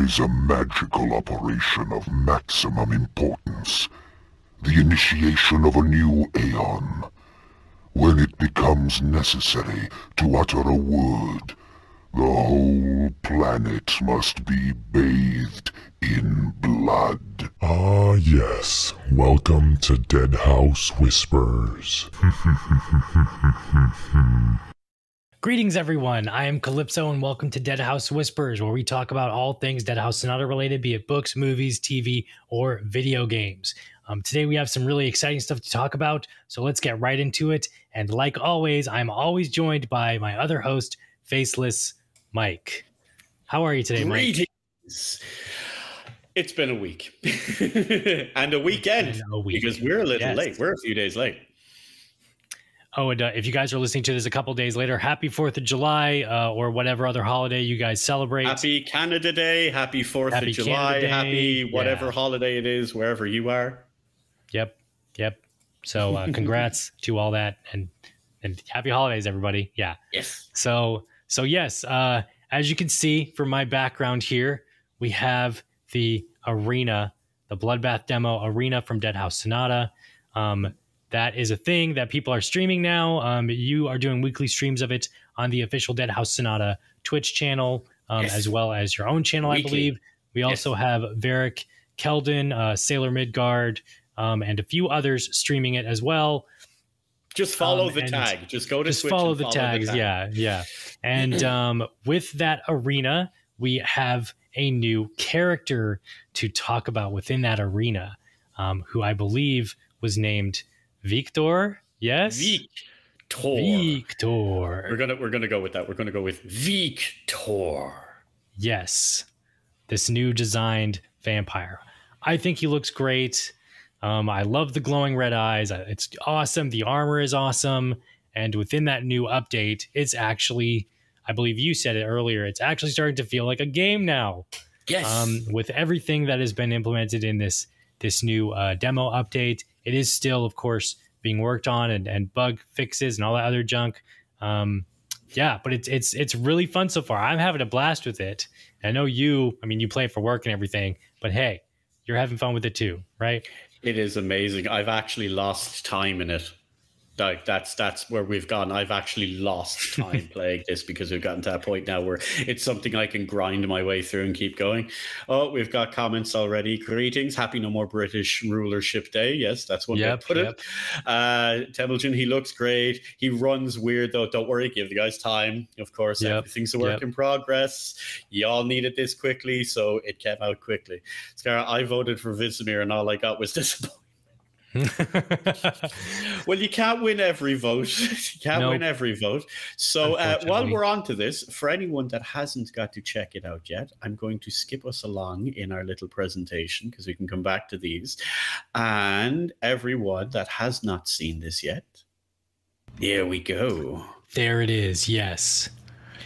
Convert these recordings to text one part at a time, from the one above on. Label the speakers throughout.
Speaker 1: Is a magical operation of maximum importance. The initiation of a new Aeon. When it becomes necessary to utter a word, the whole planet must be bathed in blood.
Speaker 2: Ah, yes. Welcome to Deadhaus Whispers.
Speaker 3: Greetings, everyone. I am Calypso, and welcome to Deadhaus Whispers, where we talk about all things Deadhaus Sonata related, be it books, movies, TV, or video games. Um, today, we have some really exciting stuff to talk about, so let's get right into it. And like always, I'm always joined by my other host, Faceless Mike. How are you today, Mike?
Speaker 4: Greetings. It's been a week and a weekend
Speaker 3: a week.
Speaker 4: because we're a little
Speaker 3: Yes.
Speaker 4: late. We're a few days late.
Speaker 3: Oh, and uh, if you guys are listening to this a couple days later, happy 4th of July uh, or whatever other holiday you guys celebrate.
Speaker 4: Happy Canada Day. Happy 4th
Speaker 3: Happy
Speaker 4: of July. Happy whatever
Speaker 3: yeah.
Speaker 4: holiday it is, wherever you are.
Speaker 3: Yep. Yep. So uh, congrats to all that and and happy holidays, everybody. Yeah.
Speaker 4: Yes.
Speaker 3: So so yes, uh, as you can see from my background here, we have the arena, the Bloodbath demo arena from Deadhaus Sonata. Um, that is a thing that people are streaming now. Um, you are doing weekly streams of it on the official Deadhaus Sonata Twitch channel, um,
Speaker 4: Yes.
Speaker 3: as well as your own channel, I believe. We
Speaker 4: Yes.
Speaker 3: also have Varric Keldon, uh, Sailor Midgard, um, and a few others streaming it as well
Speaker 4: Just follow
Speaker 3: Um,
Speaker 4: the tag. Just go to
Speaker 3: just
Speaker 4: Switch
Speaker 3: follow
Speaker 4: and
Speaker 3: the tags
Speaker 4: tag.
Speaker 3: yeah yeah and um with that arena we have a new character to talk about within that arena um who i believe was named viktor yes
Speaker 4: Viktor. Viktor.
Speaker 3: We're
Speaker 4: gonna we're gonna go with that. We're gonna go with Viktor.
Speaker 3: yes this new designed vampire i think he looks great um i love the glowing red eyes it's awesome the armor is awesome and within that new update it's actually i believe you said it earlier it's actually starting to feel like a game now
Speaker 4: Yes.
Speaker 3: um, with everything that has been implemented in this this new uh, demo update it is still of course being worked on and, and bug fixes and all that other junk um, yeah but it's it's it's really fun so far i'm having a blast with it i know you i mean you play it for work and everything but hey you're having fun with it too right
Speaker 4: It is amazing. I've actually lost time in it. Like that's that's where we've gone. I've actually lost time playing this because we've gotten to that point now where it's something I can grind my way through and keep going. Oh, we've got comments already. Greetings, happy no more British rulership day. Yes, that's one way to put
Speaker 3: yep.
Speaker 4: it. Uh, Templeton, he looks great. He runs weird though. Don't worry, give the guys time. Of course,
Speaker 3: Yep,
Speaker 4: everything's a work
Speaker 3: yep.
Speaker 4: in progress. Y'all needed this quickly, so it came out quickly. Scar, I voted for Vizimir, and all I got was disappointment. Well, you can't win every vote. you can't
Speaker 3: Nope.
Speaker 4: win every vote. So, uh, while we're on to this, for anyone that hasn't got to check it out yet, I'm going to skip us along in our little presentation because we can come back to these. And everyone that has not seen this yet, here we go.
Speaker 3: there it is yes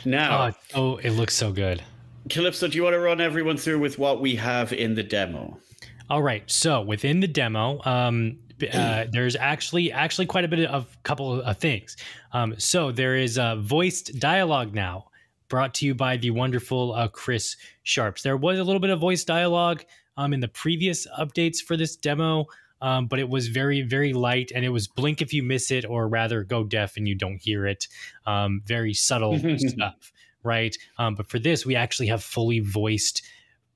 Speaker 4: Now,
Speaker 3: oh, oh it looks so good
Speaker 4: Calypso, do you want to run everyone through with what we have in the demo?
Speaker 3: All right. So within the demo, um, uh, there's actually actually quite a bit of a couple of things. Um, so there is a voiced dialogue now, brought to you by the wonderful uh, Chris Sharps. There was a little bit of voice dialogue um, in the previous updates for this demo. Um, but it was very, very light, and it was blink if you miss it, or rather go deaf and you don't hear it. Um, very subtle stuff, right? Um, but for this, we actually have fully voiced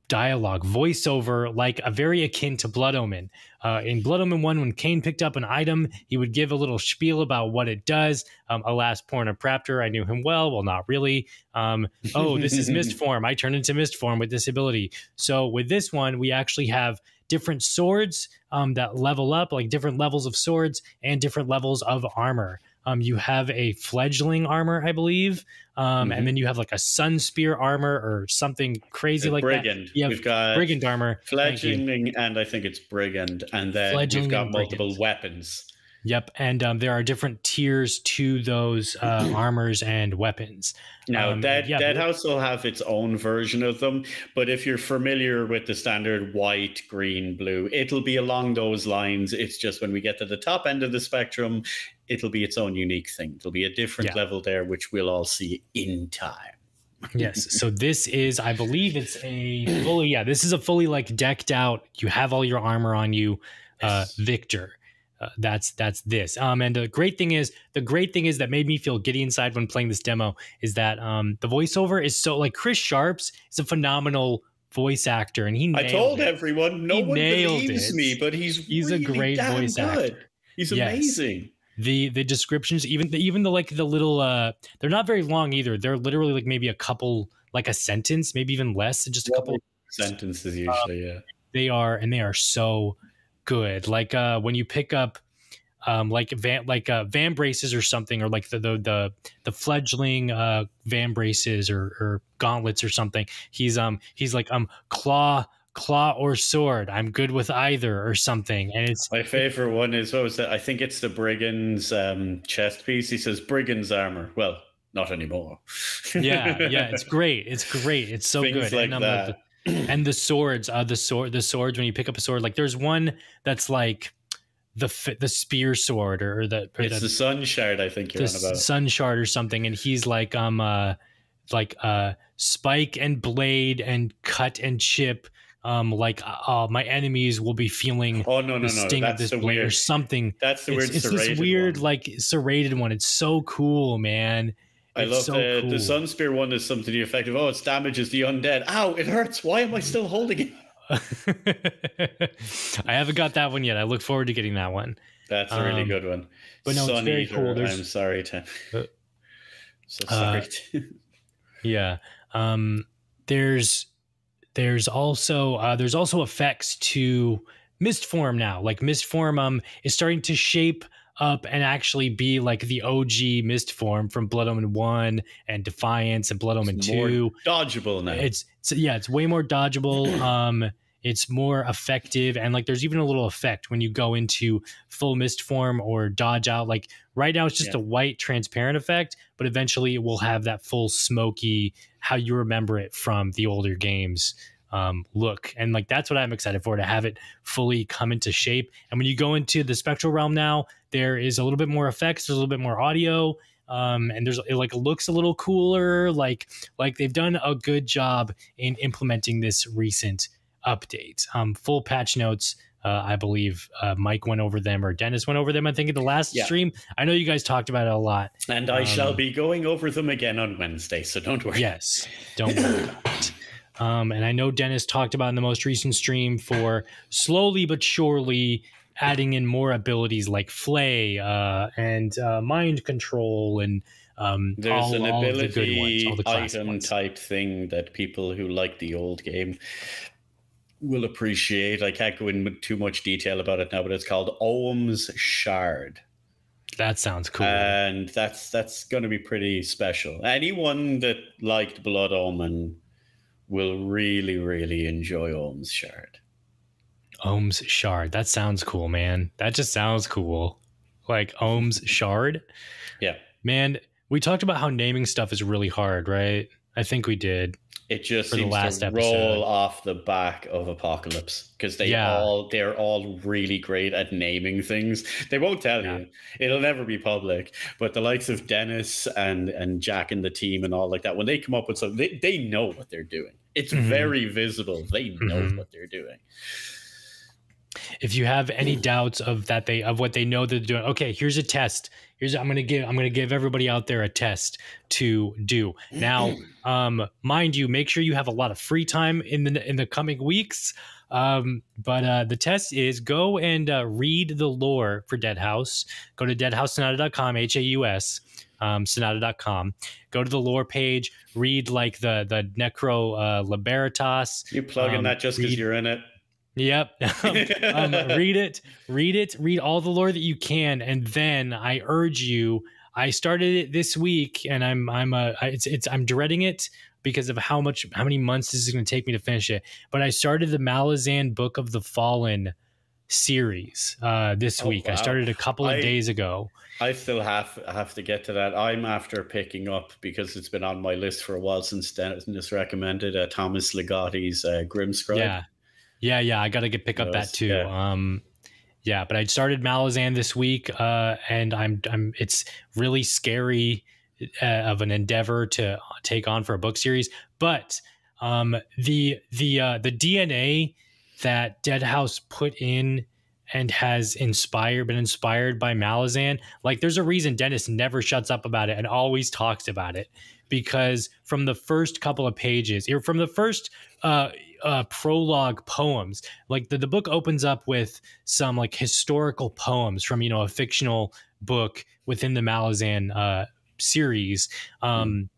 Speaker 3: dialogue, voiceover, like a very akin to Blood Omen. Uh, in Blood Omen 1, when Kain picked up an item, he would give a little spiel about what it does. Um, alas, Pornopraptor, I knew him well. Well, not really. Um, oh, this is mist form. I turn into mist form with this ability. So with this one, we actually have different swords um, that level up, like different levels of swords and different levels of armor. Um, you have a fledgling armor, I believe, um,
Speaker 4: Mhm.
Speaker 3: and then you have like a sun spear armor or something crazy like
Speaker 4: brigand.
Speaker 3: that. You
Speaker 4: We've got
Speaker 3: brigand armor.
Speaker 4: Fledgling, and I think it's brigand, and then
Speaker 3: Fledgling
Speaker 4: we've got multiple
Speaker 3: brigand.
Speaker 4: weapons.
Speaker 3: Yep, and um, there are different tiers to those uh, armors and weapons.
Speaker 4: Now,
Speaker 3: Um,
Speaker 4: Dead,
Speaker 3: yeah,
Speaker 4: House will have its own version of them, but if you're familiar with the standard white, green, blue, it'll be along those lines. It's just when we get to the top end of the spectrum, it'll be its own unique thing. It'll be a different
Speaker 3: Yeah.
Speaker 4: level there, which we'll all see in time.
Speaker 3: yes. So this is, I believe, it's a fully. Yeah, this is a fully like decked out. You have all your armor on you, uh, Viktor. Uh, that's that's this. Um, and the great thing is, the great thing is that made me feel giddy inside when playing this demo is that um, the voiceover is so like Chris Sharps is a phenomenal voice actor, and he.
Speaker 4: I told
Speaker 3: it.
Speaker 4: everyone, no
Speaker 3: He
Speaker 4: one believes
Speaker 3: it.
Speaker 4: me, but he's
Speaker 3: He's a great voice
Speaker 4: good.
Speaker 3: actor.
Speaker 4: He's
Speaker 3: Yes.
Speaker 4: amazing.
Speaker 3: the the descriptions even the, even the like the little uh they're not very long either they're literally like maybe a couple like a sentence maybe even less just a couple
Speaker 4: Sentences usually, yeah.
Speaker 3: they are and they are so good like uh when you pick up um like van like uh van braces or something or like the the the, the fledgling uh van braces or or gauntlets or something he's um he's like um claw claw or sword i'm good with either or something and it's
Speaker 4: My favorite one is what was that? I think it's the brigand's um, chest piece. He says brigand's armor. Well, not anymore.
Speaker 3: yeah yeah it's great it's great it's so
Speaker 4: Things
Speaker 3: good
Speaker 4: like
Speaker 3: and,
Speaker 4: that.
Speaker 3: the, and the swords uh the sword the swords when you pick up a sword like there's one that's like the the spear sword or, the or
Speaker 4: It's
Speaker 3: the,
Speaker 4: the sun shard. I think you're on about.
Speaker 3: sun shard or something and he's like um uh like uh spike and blade and cut and chip um like uh my enemies will be feeling
Speaker 4: Oh no, no,
Speaker 3: the
Speaker 4: no!
Speaker 3: sting of
Speaker 4: That's
Speaker 3: this
Speaker 4: the
Speaker 3: blade or
Speaker 4: weird.
Speaker 3: something
Speaker 4: That's the
Speaker 3: it's,
Speaker 4: weird.
Speaker 3: it's this weird
Speaker 4: one.
Speaker 3: like serrated one it's so cool man
Speaker 4: I
Speaker 3: it's
Speaker 4: love
Speaker 3: so
Speaker 4: the
Speaker 3: cool.
Speaker 4: the sun spear one is something to the effect of oh, it damages the undead. Ow, it hurts. Why am I still holding it?
Speaker 3: I haven't got that one yet. I look forward to getting that one.
Speaker 4: That's a really
Speaker 3: Um,
Speaker 4: good one.
Speaker 3: but no, it's very
Speaker 4: Eater,
Speaker 3: cool. There's-
Speaker 4: I'm sorry to.
Speaker 3: Uh,
Speaker 4: so
Speaker 3: uh,
Speaker 4: sorry. to-
Speaker 3: Yeah. Um, there's there's also uh, there's also effects to mist form now. Like mist form um is starting to shape up and actually be like the OG mist form from Blood Omen One and Defiance and Blood Omen
Speaker 4: It's more
Speaker 3: Two.
Speaker 4: dodgeable now.
Speaker 3: It's, it's yeah, it's way more dodgeable. Um, it's more effective, and like there's even a little effect when you go into full mist form or dodge out. Like right now, it's just
Speaker 4: Yeah.
Speaker 3: a white transparent effect, but eventually it will have that full smoky, how you remember it from the older games um, look. And like that's what I'm excited for to have it fully come into shape. And when you go into the spectral realm now, there is a little bit more effects, there's a little bit more audio. Um, and there's it like looks a little cooler, like like they've done a good job in implementing this recent update. Um, full patch notes, uh, I believe uh, Mike went over them or Dennis went over them. I think in the last
Speaker 4: Yeah.
Speaker 3: stream. I know you guys talked about it a lot.
Speaker 4: and I
Speaker 3: um,
Speaker 4: shall be going over them again on Wednesday, so don't worry.
Speaker 3: Yes, don't worry about it. Um, and I know Dennis talked about in the most recent stream for slowly but surely adding in more abilities like flay uh, and uh, mind control and um,
Speaker 4: There's
Speaker 3: all,
Speaker 4: an
Speaker 3: all the good
Speaker 4: ability
Speaker 3: ones, the
Speaker 4: item
Speaker 3: ones.
Speaker 4: type thing that people who like the old game will appreciate. I can't go into too much detail about it now, but it's called Ohm's Shard.
Speaker 3: That sounds cool.
Speaker 4: and that's that's going to be pretty special. Anyone that liked Blood Omen will really, really enjoy Ohm's Shard.
Speaker 3: Ohm's shard. That sounds cool, man. That just sounds cool. Like Ohm's shard.
Speaker 4: Yeah,
Speaker 3: Man, we talked about how naming stuff is really hard, right? I think we did.
Speaker 4: It just seems to
Speaker 3: episode.
Speaker 4: roll off the back of Apocalypse because they
Speaker 3: Yeah.
Speaker 4: all they're all really great at naming things. They won't tell
Speaker 3: Yeah.
Speaker 4: you; it'll never be public. But the likes of Dennis and and Jack and the team and all like that, when they come up with something, they, they know what they're doing. It's
Speaker 3: Mhm.
Speaker 4: very visible. They know
Speaker 3: Mhm.
Speaker 4: what they're doing.
Speaker 3: if you have any doubts of that they of what they know they're doing okay here's a test here's i'm gonna give i'm gonna give everybody out there a test to do. Now um mind you make sure you have a lot of free time in the in the coming weeks. Um but uh the test is go and uh, read the lore for deadhaus. Go to deadhaussonata.com h-a-u-s um, sonata.com go to the lore page read like the the necro uh liberitas.
Speaker 4: You plug
Speaker 3: Um,
Speaker 4: that just because you're in it?
Speaker 3: Yep. um, read it, read it, read all the lore that you can, and then I urge you. I started it this week, and I'm I'm I- it's it's I'm dreading it because of how much how many months this is going to take me to finish it. But I started the Malazan Book of the Fallen series uh, this
Speaker 4: Oh,
Speaker 3: week. I started a couple of
Speaker 4: I-
Speaker 3: dames ago.
Speaker 4: I still have have to get to that. I'm after picking up because it's been on my list for a while since Dennis recommended uh, Thomas Ligotti's uh, Grimscribe.
Speaker 3: Yeah, yeah, yeah. I got to get pick up that too.
Speaker 4: yeah.
Speaker 3: Um, yeah, but I started Malazan this week, uh, and I'm I'm it's really scary uh, of an endeavor to take on for a book series. But um, the the uh, the DNA that Deadhaus put in and has inspired been inspired by Malazan. Like there's a reason Dennis never shuts up about it and always talks about it because from the first couple of pages, from the first uh, uh, prologue poems, like the, the book opens up with some like historical poems from you know a fictional book within the Malazan uh, series. Um,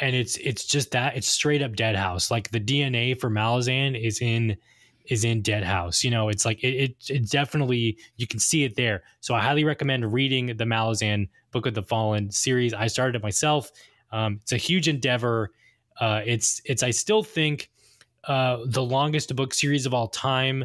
Speaker 3: and it's it's just that it's straight up Deadhaus. Like the DNA for Malazan is in is in Deadhaus. You know, it's like it, it, it definitely you can see it there. So I highly recommend reading the Malazan Book of the Fallen series. I started it myself. Um, it's a huge endeavor. Uh, it's it's I still think uh, the longest book series of all time.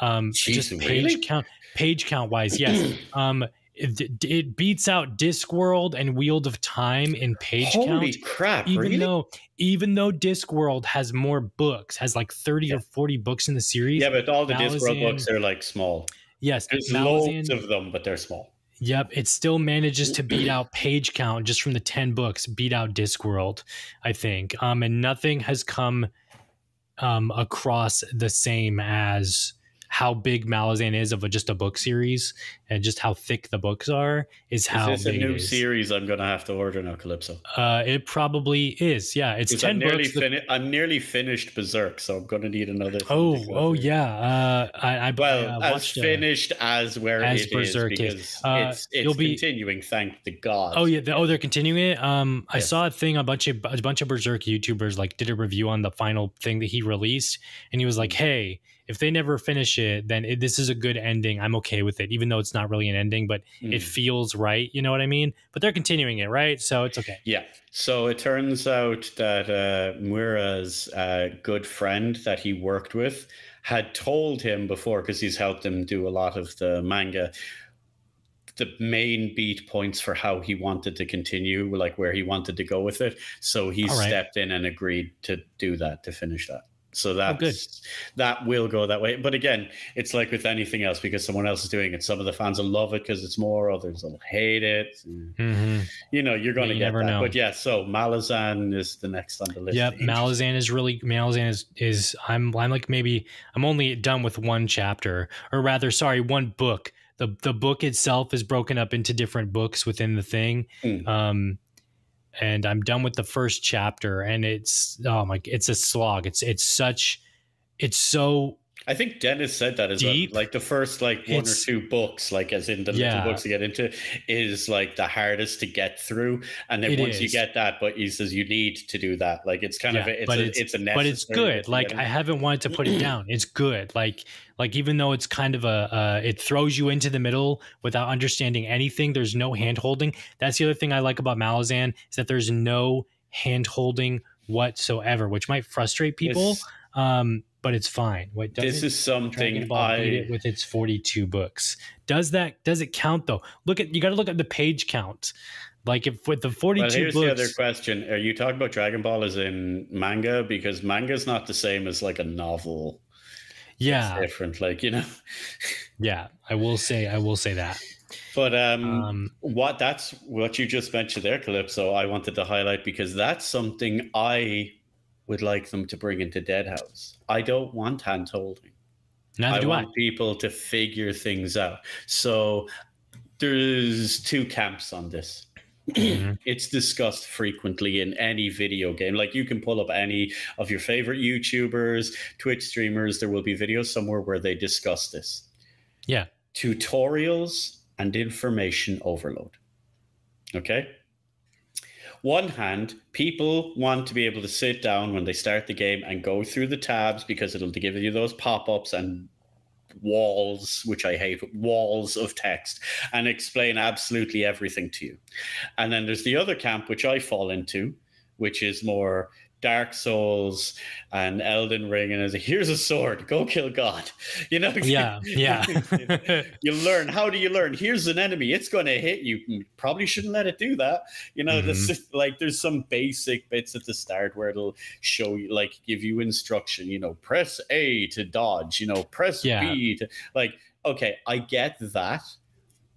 Speaker 3: Um,
Speaker 4: Jeez,
Speaker 3: just page
Speaker 4: really?
Speaker 3: count page count wise, yes. um, it, it beats out Discworld and Wheel of Time in page
Speaker 4: Holy
Speaker 3: count
Speaker 4: crap!
Speaker 3: even
Speaker 4: really?
Speaker 3: though even though Discworld has more books, has like 30 or 40 books in the series.
Speaker 4: yeah, but all the Discworld
Speaker 3: Malazan-
Speaker 4: books are like small.
Speaker 3: yes,
Speaker 4: There's
Speaker 3: Malazan-
Speaker 4: loads of them, but they're small.
Speaker 3: Yep, it still manages to beat out page count just from the 10 books, beat out Discworld, I think. Um and nothing has come um across the same as how big Malazan is of a, just a book series and just how thick the books are is how
Speaker 4: is this a
Speaker 3: big it
Speaker 4: new
Speaker 3: is.
Speaker 4: series I'm going to have to order now, Calypso?
Speaker 3: Uh it probably is. Yeah, it's 10
Speaker 4: I'm nearly,
Speaker 3: books.
Speaker 4: Fini- I'm nearly finished Berserk, so I'm going to need another.
Speaker 3: oh, oh
Speaker 4: through.
Speaker 3: yeah. Uh I I
Speaker 4: Well,
Speaker 3: I, uh,
Speaker 4: as
Speaker 3: a-
Speaker 4: finished as where
Speaker 3: as
Speaker 4: it is,
Speaker 3: Berserk is.
Speaker 4: because
Speaker 3: Uh,
Speaker 4: it's, it's
Speaker 3: be-
Speaker 4: continuing. Thank the gods.
Speaker 3: Oh yeah, the, oh they're continuing it. Um, I saw a thing a bunch of a bunch of Berserk YouTubers like did a review on the final thing that he released, and he was like, "Hey, if they never finish it, then it, this is a good ending. I'm okay with it, even though it's not really an ending, but it
Speaker 4: Mm.
Speaker 3: feels right. You know what I mean? But they're continuing it, right? So it's okay.
Speaker 4: Yeah. So it turns out that uh, Miura's uh, good friend that he worked with had told him before, because he's helped him do a lot of the manga, the main beat points for how he wanted to continue, like where he wanted to go with it. So he
Speaker 3: right.
Speaker 4: stepped in and agreed to do that, to finish that. So that
Speaker 3: Oh,
Speaker 4: that will go that way. But again, it's like with anything else because someone else is doing it. Some of the fans will love it because it's more, others will hate it.
Speaker 3: Mm-hmm.
Speaker 4: You know, you're going to
Speaker 3: you
Speaker 4: get
Speaker 3: never
Speaker 4: that.
Speaker 3: know.
Speaker 4: But yeah, so Malazan is the next on the list.
Speaker 3: Yep, Malazan is really Malazan is is I'm I'm like maybe I'm only done with one chapter, or rather, sorry, one book. the The book itself is broken up into different books within the thing.
Speaker 4: Mm.
Speaker 3: Um, and I'm done with the first chapter, and it's oh my, it's a slog. It's it's such, it's so
Speaker 4: I think Dennis said that as
Speaker 3: Deep.
Speaker 4: well. Like the first like one or two books, like as in the
Speaker 3: Yeah.
Speaker 4: little books to get into, is like the hardest to get through. And then
Speaker 3: It
Speaker 4: once you get that, but he says you need to do that. Like it's kind of a, it's
Speaker 3: but
Speaker 4: a,
Speaker 3: it's-
Speaker 4: it's a
Speaker 3: but it's good. Like I haven't wanted to put it down. It's good. Like like even though it's kind of a uh, it throws you into the middle without understanding anything. There's no hand holding. That's the other thing I like about Malazan is that there's no hand holding whatsoever, which might frustrate people. Um, but it's fine. What
Speaker 4: this is something I
Speaker 3: it with its 42 books. Does that does it count though? Look at you got to look at the page count. Like if with the 42
Speaker 4: Well, here's the other question: Are you talking about Dragon Ball as in manga? Because manga is not the same as like a novel.
Speaker 3: yeah,
Speaker 4: It's different, like you know.
Speaker 3: yeah. I will say I will say that.
Speaker 4: But um,
Speaker 3: Um,
Speaker 4: what that's what you just mentioned there, Calypso. I wanted to highlight because that's something I would like them to bring into Deadhaus. I don't want hand holding. I
Speaker 3: do I.
Speaker 4: want people to figure things out. So there's two camps on this.
Speaker 3: Mhm.
Speaker 4: It's discussed frequently in any video game. Like you can pull up any of your favorite YouTubers, Twitch streamers. There will be videos somewhere where they discuss this.
Speaker 3: Yeah.
Speaker 4: Tutorials and information overload. Okay. One hand, people want to be able to sit down when they start the game and go through the tabs because it'll give you those pop ups and walls, which I hate, walls of text, and explain absolutely everything to you. And then there's the other camp, which I fall into, which is more Dark Souls and Elden Ring, and is here's a sword, go kill God. You know,
Speaker 3: Yeah, yeah.
Speaker 4: you learn. How do you learn? Here's an enemy. It's going to hit you. You Probably shouldn't let it do that. You know,
Speaker 3: Mm-hmm.
Speaker 4: is like there's some basic bits at the start where it'll show you, like, give you instruction. You know, press A to dodge. You know, press
Speaker 3: Yeah.
Speaker 4: B to like. Okay, I get that,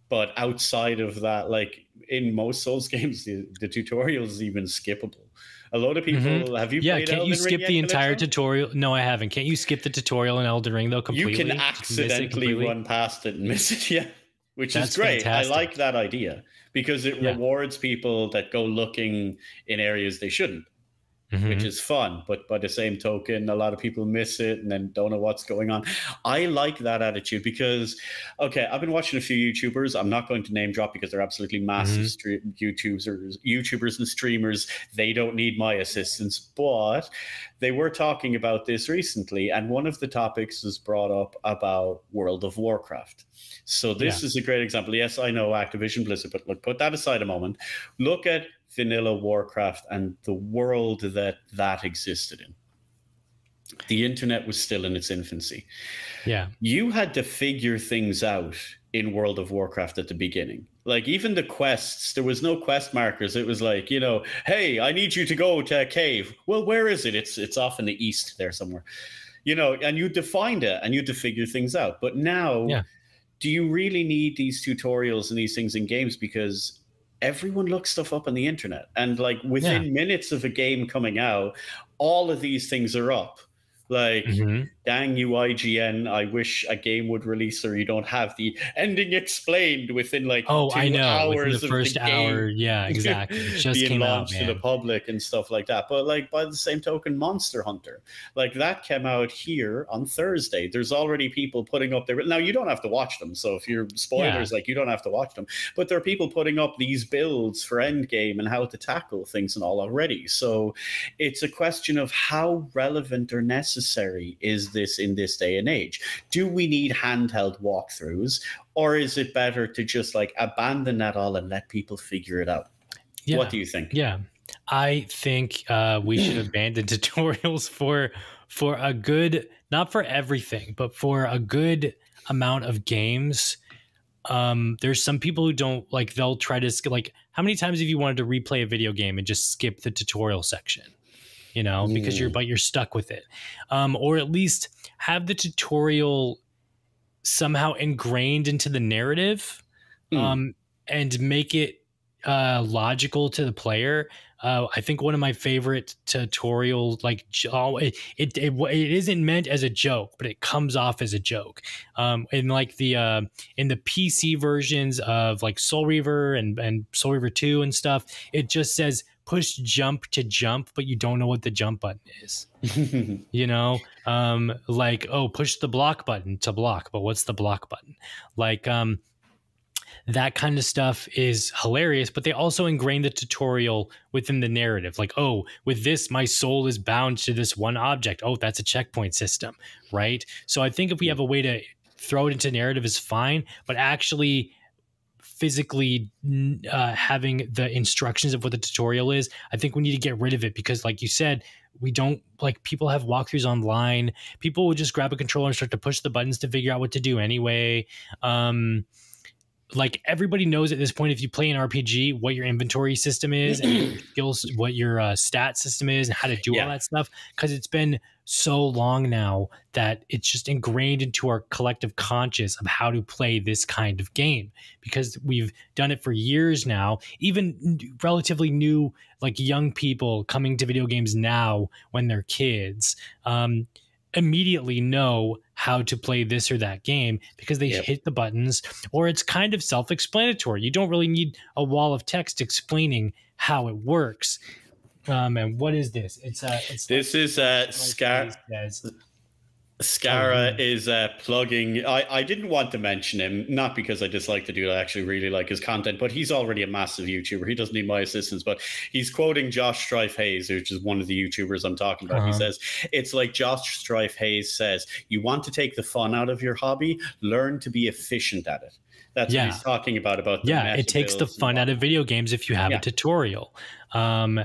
Speaker 4: but outside of that, like in most Souls games, the, the tutorial is even skippable. A lot of people mm-hmm. have you?
Speaker 3: Yeah, can't Elden you skip Ring the entire tutorial? No, I haven't. Can't you skip the tutorial in Elden Ring though? Completely,
Speaker 4: you can accidentally run past it and miss it. Yeah, which That's is great. Fantastic. I like that idea because it yeah. rewards people that go looking in areas they shouldn't mm-hmm. which is fun. But by the same token, a lot of people miss it and then don't know what's going on. I like that attitude because, okay, I've been watching a few YouTubers. I'm not going to name drop because they're absolutely massive mm-hmm. YouTubers, YouTubers and streamers. They don't need my assistance, but they were talking about this recently, and one of the topics was brought up about World of Warcraft. So this yeah. is a great example. Yes, I know Activision Blizzard, but look, put that aside a moment. Look at vanilla Warcraft and the world that that existed in. The internet was still in its infancy.
Speaker 3: Yeah.
Speaker 4: You had to figure things out in World of Warcraft at the beginning. Like even the quests, there was no quest markers. It was like, you know, hey, I need you to go to a cave. Well, where is it? It's it's off in the east there somewhere. You know, and you defined it and you had to figure things out. But now yeah. do you really need these tutorials and these things in games because everyone looks stuff up on the internet and like within yeah. minutes of a game coming out all of these things are up like, mm-hmm. dang you, IGN! I wish a game would release, or you don't have the ending explained within like
Speaker 3: oh, I know, hours the first the hour, yeah, exactly, it just
Speaker 4: being
Speaker 3: came
Speaker 4: launched
Speaker 3: out,
Speaker 4: to the public and stuff like that. But like by the same token, Monster Hunter, like that came out here on Thursday. There's already people putting up there. Now you don't have to watch them, so if you're spoilers, yeah. like you don't have to watch them. But there are people putting up these builds for Endgame and how to tackle things and all already. So it's a question of how relevant or necessary necessary is this in this day and age? Do we need handheld walkthroughs, or is it better to just like abandon that all and let people figure it out? Yeah. What do you think?
Speaker 3: Yeah, I think uh, we should abandon tutorials for for a good, not for everything, but for a good amount of games. Um, there's some people who don't like. They'll try to like. How many times have you wanted to replay a video game and just skip the tutorial section? You know, mm. because you're mm. but you're stuck with it. Um, or at least have the tutorial somehow ingrained into the narrative mm. um, and make it uh, logical to the player. Uh, I think one of my favorite tutorial, like oh, it, it, it it isn't meant as a joke, but it comes off as a joke. Um, in like the uh, in the PC versions of like Soul Reaver and and Soul Reaver Two and stuff, it just says push jump to jump, but you don't know what the jump button is. you know, um, like oh, push the block button to block, but what's the block button? Like um, that kind of stuff is hilarious. But they also ingrain the tutorial within the narrative. Like oh, with this, my soul is bound to this one object. Oh, that's a checkpoint system, right? So I think if we have a way to throw it into narrative is fine, but actually physically uh, having the instructions of what the tutorial is. I think we need to get rid of it because, like you said, we don't like people have walkthroughs online. People will just grab a controller and start to push the buttons to figure out what to do anyway. Um, like everybody knows at this point if you play an rpg what your inventory system is and skills what your uh, stat system is and how to do yeah. all that stuff because it's been so long now that it's just ingrained into our collective conscious of how to play this kind of game. Because we've done it for years now even relatively new like young people coming to video games now when they're kids um, immediately know how to play this or that game because they yep. hit the buttons or it's kind of self-explanatory. You don't really need a wall of text explaining how it works um and what is this it's uh it's
Speaker 4: this like, is uh like scar Scara is uh, plugging. I, I didn't want to mention him, not because I dislike the dude. I actually really like his content, but he's already a massive YouTuber. He doesn't need my assistance, but he's quoting Josh Strife Hayes, which is one of the YouTubers I'm talking about. Uh-huh. He says, It's like Josh Strife Hayes says, You want to take the fun out of your hobby, learn to be efficient at it. That's yeah. what he's talking about. About
Speaker 3: yeah, it takes the fun out of video games if you have yeah. a tutorial. Um,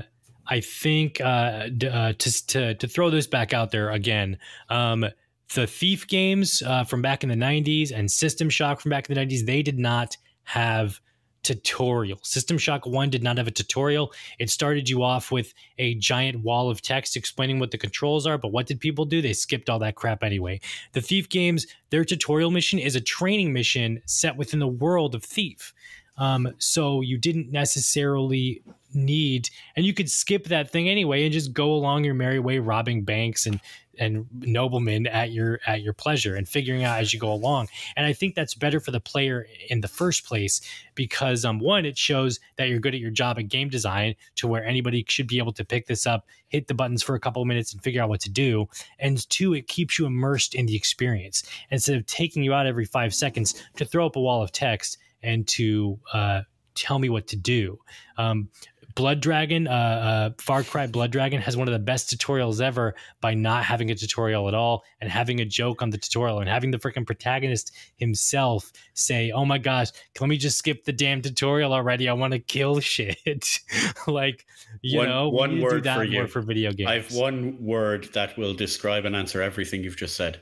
Speaker 3: I think uh, uh, to, to to throw this back out there again. Um, the Thief games uh, from back in the 90s and System Shock from back in the 90s, they did not have tutorial. System Shock 1 did not have a tutorial. It started you off with a giant wall of text explaining what the controls are, but what did people do? They skipped all that crap anyway. The Thief games, their tutorial mission is a training mission set within the world of Thief. Um, so you didn't necessarily need, and you could skip that thing anyway and just go along your merry way, robbing banks and and noblemen at your at your pleasure and figuring out as you go along. And I think that's better for the player in the first place because um one it shows that you're good at your job at game design to where anybody should be able to pick this up, hit the buttons for a couple of minutes and figure out what to do. And two, it keeps you immersed in the experience instead of taking you out every 5 seconds to throw up a wall of text and to uh tell me what to do. Um, Blood Dragon, uh, uh, Far Cry Blood Dragon has one of the best tutorials ever by not having a tutorial at all and having a joke on the tutorial and having the freaking protagonist himself say, "Oh my gosh, let me just skip the damn tutorial already. I want to kill shit." like, you
Speaker 4: One-
Speaker 3: know,
Speaker 4: one
Speaker 3: need to do
Speaker 4: word for you.
Speaker 3: for video games.
Speaker 4: I have one word that will describe and answer everything you've just said.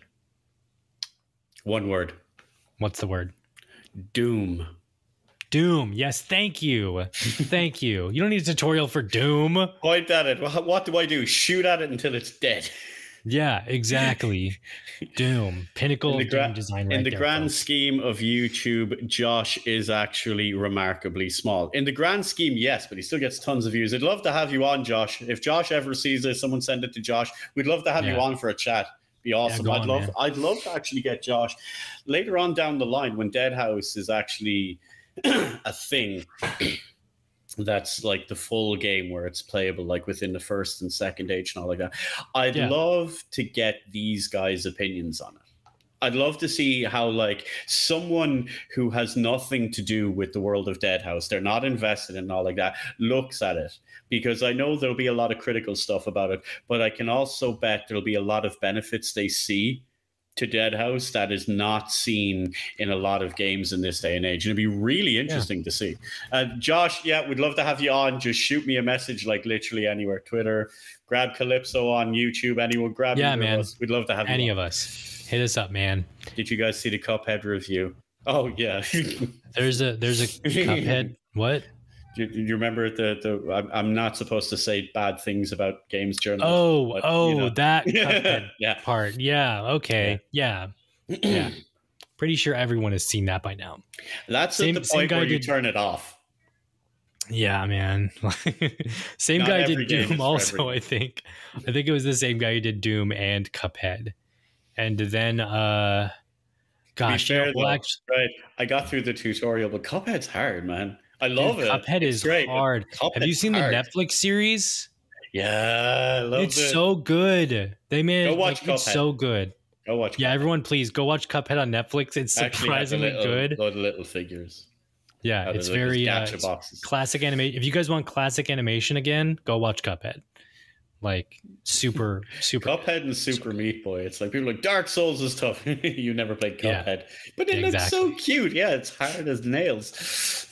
Speaker 4: One word.
Speaker 3: What's the word?
Speaker 4: Doom.
Speaker 3: Doom. Yes, thank you, thank you. You don't need a tutorial for Doom.
Speaker 4: Point at it. What do I do? Shoot at it until it's dead.
Speaker 3: Yeah, exactly. Doom, pinnacle
Speaker 4: In the
Speaker 3: of
Speaker 4: gra-
Speaker 3: game design. Right
Speaker 4: in the
Speaker 3: there,
Speaker 4: grand
Speaker 3: folks.
Speaker 4: scheme of YouTube, Josh is actually remarkably small. In the grand scheme, yes, but he still gets tons of views. I'd love to have you on, Josh. If Josh ever sees this, someone send it to Josh. We'd love to have you on for a chat. Be awesome.
Speaker 3: go
Speaker 4: I'd
Speaker 3: on,
Speaker 4: love
Speaker 3: man.
Speaker 4: I'd love to actually get Josh later on down the line when Deadhaus is actually a thing. That's like the full game where it's playable, like within the first and second age and all like that. I'd
Speaker 3: Yeah.
Speaker 4: love to get these guys' opinions on it. I'd love to see how like someone who has nothing to do with the world of Deadhaus, they're not invested in all like that, looks at it. Because I know there'll be a lot of critical stuff about it, but I can also bet there'll be a lot of benefits they see to Deadhaus that is not seen in a lot of games in this day and age. And it'd be really interesting to see. Uh, Josh, yeah, we'd love to have you on. Just shoot me a message like literally anywhere. Twitter, grab Calypso on YouTube, anyone grab
Speaker 3: Yeah, man.
Speaker 4: us. We'd love to have
Speaker 3: Any of us, hit us up, man.
Speaker 4: Did you guys see the Cuphead review? Oh yeah.
Speaker 3: There's a there's a Cuphead. What?
Speaker 4: Do you remember the the? I'm, I'm not supposed to say bad things about games journalists.
Speaker 3: Oh,
Speaker 4: but,
Speaker 3: oh,
Speaker 4: you know.
Speaker 3: that Cuphead
Speaker 4: yeah.
Speaker 3: part. Yeah. Okay. Yeah. Yeah. Pretty sure everyone has seen that by now.
Speaker 4: That's
Speaker 3: Same-
Speaker 4: the point where you
Speaker 3: did-
Speaker 4: turn it off.
Speaker 3: Yeah, man. same
Speaker 4: Not
Speaker 3: guy did Doom also. I think. I think it was the same guy who did Doom and Cuphead. And then uh gosh,
Speaker 4: to
Speaker 3: you know,
Speaker 4: fair,
Speaker 3: well,
Speaker 4: though,
Speaker 3: actually,
Speaker 4: right? I got through the tutorial, but Cuphead's hard, man. I love
Speaker 3: dude,
Speaker 4: it.
Speaker 3: Cuphead
Speaker 4: It's
Speaker 3: is
Speaker 4: great,
Speaker 3: hard. Have you seen
Speaker 4: hard.
Speaker 3: the Netflix series?
Speaker 4: Yeah, I love
Speaker 3: It's
Speaker 4: it.
Speaker 3: so good. They made
Speaker 4: Go
Speaker 3: it
Speaker 4: watch
Speaker 3: like, it's so good.
Speaker 4: Go watch.
Speaker 3: Yeah, everyone, please go watch Cuphead on Netflix. It's
Speaker 4: Actually
Speaker 3: surprisingly
Speaker 4: little,
Speaker 3: good.
Speaker 4: Load of little figures.
Speaker 3: Yeah, it's very uh, it's classic animation. If you guys want classic animation again, go watch Cuphead. Like super, super.
Speaker 4: Cuphead and Super Meat Boy. It's like people are like Dark Souls is tough. you never played
Speaker 3: Yeah.
Speaker 4: Cuphead, but it looks so cute. Yeah, it's hard as nails.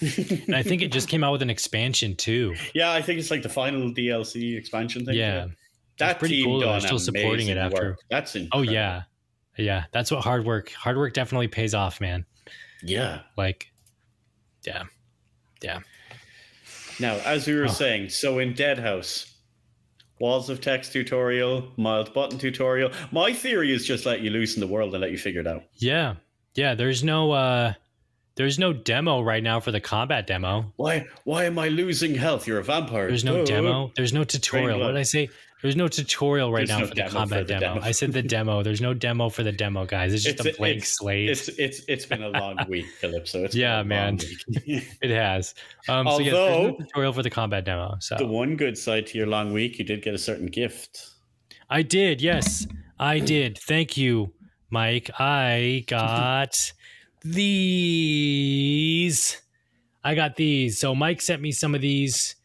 Speaker 3: And I think it just came out with an expansion too.
Speaker 4: yeah, I think it's like the final DLC expansion thing.
Speaker 3: Yeah.
Speaker 4: that
Speaker 3: pretty
Speaker 4: team
Speaker 3: cool
Speaker 4: done
Speaker 3: still supporting it after-
Speaker 4: work. That's
Speaker 3: Oh yeah, yeah. That's what hard work. Hard work definitely pays off, man.
Speaker 4: yeah.
Speaker 3: Like, yeah, yeah.
Speaker 4: Now, as we were
Speaker 3: Oh.
Speaker 4: saying, so in Deadhaus, walls of text tutorial, mild button tutorial. My theory is just let you loose in the world and let you figure it out.
Speaker 3: Yeah. Yeah. There's no uh there's no demo right now for the combat demo.
Speaker 4: Why? Why am I losing health? You're a vampire.
Speaker 3: There's no
Speaker 4: Duh.
Speaker 3: demo. There's no tutorial. What did I say? There's no tutorial right
Speaker 4: There's
Speaker 3: now
Speaker 4: no
Speaker 3: for the combat
Speaker 4: for the
Speaker 3: demo.
Speaker 4: demo.
Speaker 3: I said the demo. There's no demo for the demo, guys. It's just
Speaker 4: It's-
Speaker 3: a blank
Speaker 4: it's-
Speaker 3: slate.
Speaker 4: It's it's it's been a long week, Calypso. It's been
Speaker 3: Yeah, man. it has. Um so yes, no
Speaker 4: Although-
Speaker 3: tutorial for the combat demo. So
Speaker 4: the one good side to your long week, you did get a certain gift.
Speaker 3: I did, yes. I did. Thank you, Mike. I got these. I got these. So Mike sent me some of these.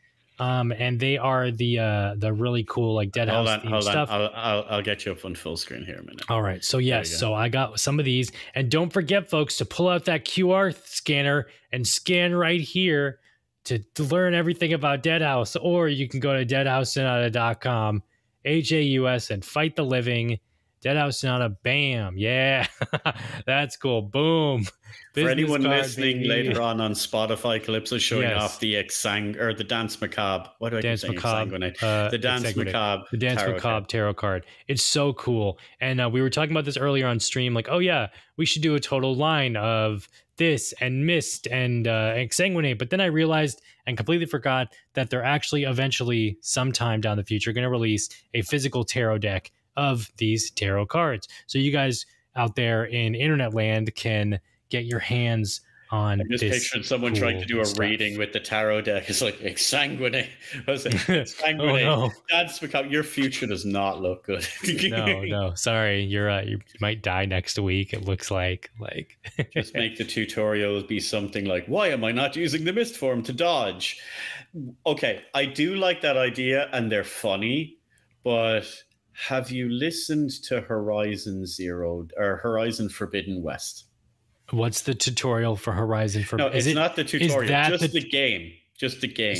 Speaker 3: Um, and they are the uh the really cool like Dead
Speaker 4: Hold
Speaker 3: House
Speaker 4: on, hold
Speaker 3: stuff.
Speaker 4: on. I'll, I'll I'll get you up on full screen here in a minute.
Speaker 3: All right. So yes, so I got some of these, and don't forget, folks, to pull out that QR scanner and scan right here to, to learn everything about Deadhaus, or you can go to deadhaussonata.com, H A U S, and fight the living Deadhaus Sonata. Bam. Yeah. That's cool. Boom.
Speaker 4: For
Speaker 3: Business
Speaker 4: anyone listening
Speaker 3: baby.
Speaker 4: later on on Spotify, Calypso's showing
Speaker 3: Yes.
Speaker 4: off the exsang or the dance macabre. What do I
Speaker 3: Dance? Macabre. Uh,
Speaker 4: the dance macabre.
Speaker 3: the Dance
Speaker 4: tarot
Speaker 3: Macabre
Speaker 4: card.
Speaker 3: tarot card. It's so cool. And uh, we were talking about this earlier on stream. Like, oh yeah, we should do a total line of this and Mist and uh, Exsanguinate. But then I realized and completely forgot that they're actually eventually, sometime down the future, going to release a physical tarot deck of these tarot cards. So you guys out there in internet land can get your hands on
Speaker 4: I just
Speaker 3: this.
Speaker 4: pictured someone trying to do a
Speaker 3: stuff.
Speaker 4: reading with the tarot deck. It's like exsanguinate. Was it
Speaker 3: oh no.
Speaker 4: Dance macabre. Your future does not look good.
Speaker 3: no, no, sorry. You're uh, you might die next week. It looks like like
Speaker 4: Just make the tutorials be something like, "Why am I not using the mist form to dodge?" Okay, I do like that idea, and they're funny, but have you listened to Horizon Zero or Horizon Forbidden West?
Speaker 3: What's the tutorial for Horizon for
Speaker 4: No,
Speaker 3: is
Speaker 4: it's
Speaker 3: it
Speaker 4: not the tutorial.
Speaker 3: that
Speaker 4: Just
Speaker 3: the-
Speaker 4: the game. Just the game.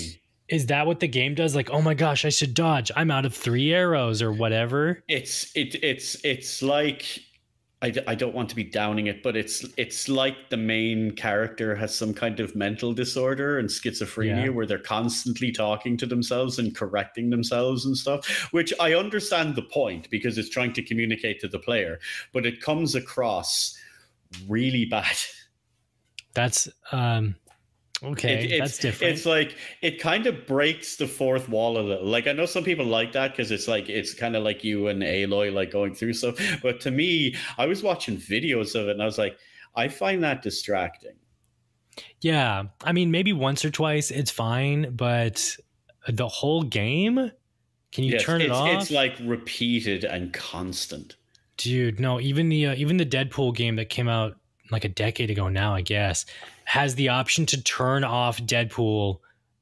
Speaker 3: is that what the game does? Like, oh my gosh, I should dodge. I'm out of three arrows or whatever.
Speaker 4: it's it it's it's like I, I don't want to be downing it but it's it's like the main character has some kind of mental disorder and schizophrenia
Speaker 3: Yeah.
Speaker 4: where they're constantly talking to themselves and correcting themselves and stuff which i understand the point because it's trying to communicate to the player but it comes across really bad
Speaker 3: That's um okay.
Speaker 4: It- it's,
Speaker 3: that's different.
Speaker 4: It's like it kind of breaks the fourth wall a little. Like I know some people like that because it's like it's kind of like you and Aloy like going through stuff. But to me, I was watching videos of it and I was like, I find that distracting.
Speaker 3: yeah. I mean, maybe once or twice it's fine, but the whole game? Can you
Speaker 4: Yes,
Speaker 3: turn it off?
Speaker 4: It's like repeated and constant.
Speaker 3: Dude, no, even the uh, even the Deadpool game that came out like a decade ago now, I guess, has the option to turn off Deadpool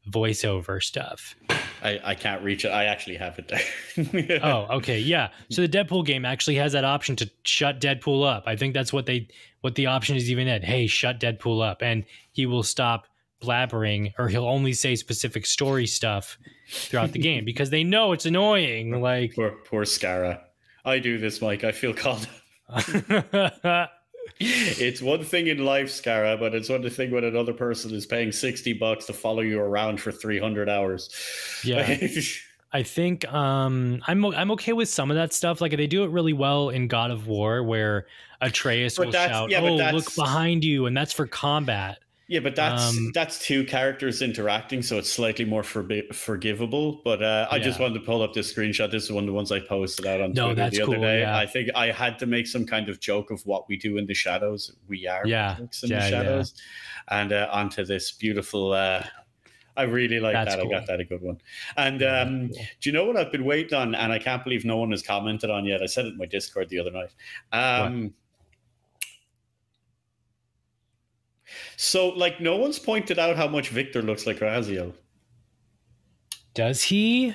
Speaker 3: voiceover stuff.
Speaker 4: I, I can't reach it. I actually have it there.
Speaker 3: Oh, okay, yeah. So the Deadpool game actually has that option to shut Deadpool up. I think that's what they what the option is even at. Hey, shut Deadpool up, and he will stop blabbering, or he'll only say specific story stuff throughout the game because they know it's annoying. Like,
Speaker 4: poor poor Scara. I do this, Mike. I feel called. it's one thing in life, Scara, but it's one thing when another person is paying sixty bucks to follow you around for three hundred hours.
Speaker 3: yeah. I think um, I'm I'm okay with some of that stuff. Like they do it really well in God of War, where Atreus
Speaker 4: But
Speaker 3: will shout,
Speaker 4: yeah,
Speaker 3: "Oh, look behind you," and that's for combat.
Speaker 4: Yeah, but that's
Speaker 3: Um,
Speaker 4: that's two characters interacting, so it's slightly more forbi- forgivable. But uh, I just wanted to pull up this screenshot. This is one of the ones I posted out on
Speaker 3: No,
Speaker 4: Twitter the other
Speaker 3: cool,
Speaker 4: day.
Speaker 3: yeah.
Speaker 4: I think I had to make some kind of joke of what we do in the shadows. We are
Speaker 3: Yeah,
Speaker 4: in
Speaker 3: yeah,
Speaker 4: the
Speaker 3: yeah.
Speaker 4: shadows, and uh, onto this beautiful. Uh, I really like
Speaker 3: That's
Speaker 4: that.
Speaker 3: cool.
Speaker 4: I got that a good one. And
Speaker 3: Yeah,
Speaker 4: um,
Speaker 3: cool.
Speaker 4: do you know what I've been waiting on? And I can't believe no one has commented on yet. I said it in my Discord the other night. Um, so, like, no one's pointed out how much Viktor looks like Raziel
Speaker 3: Does he?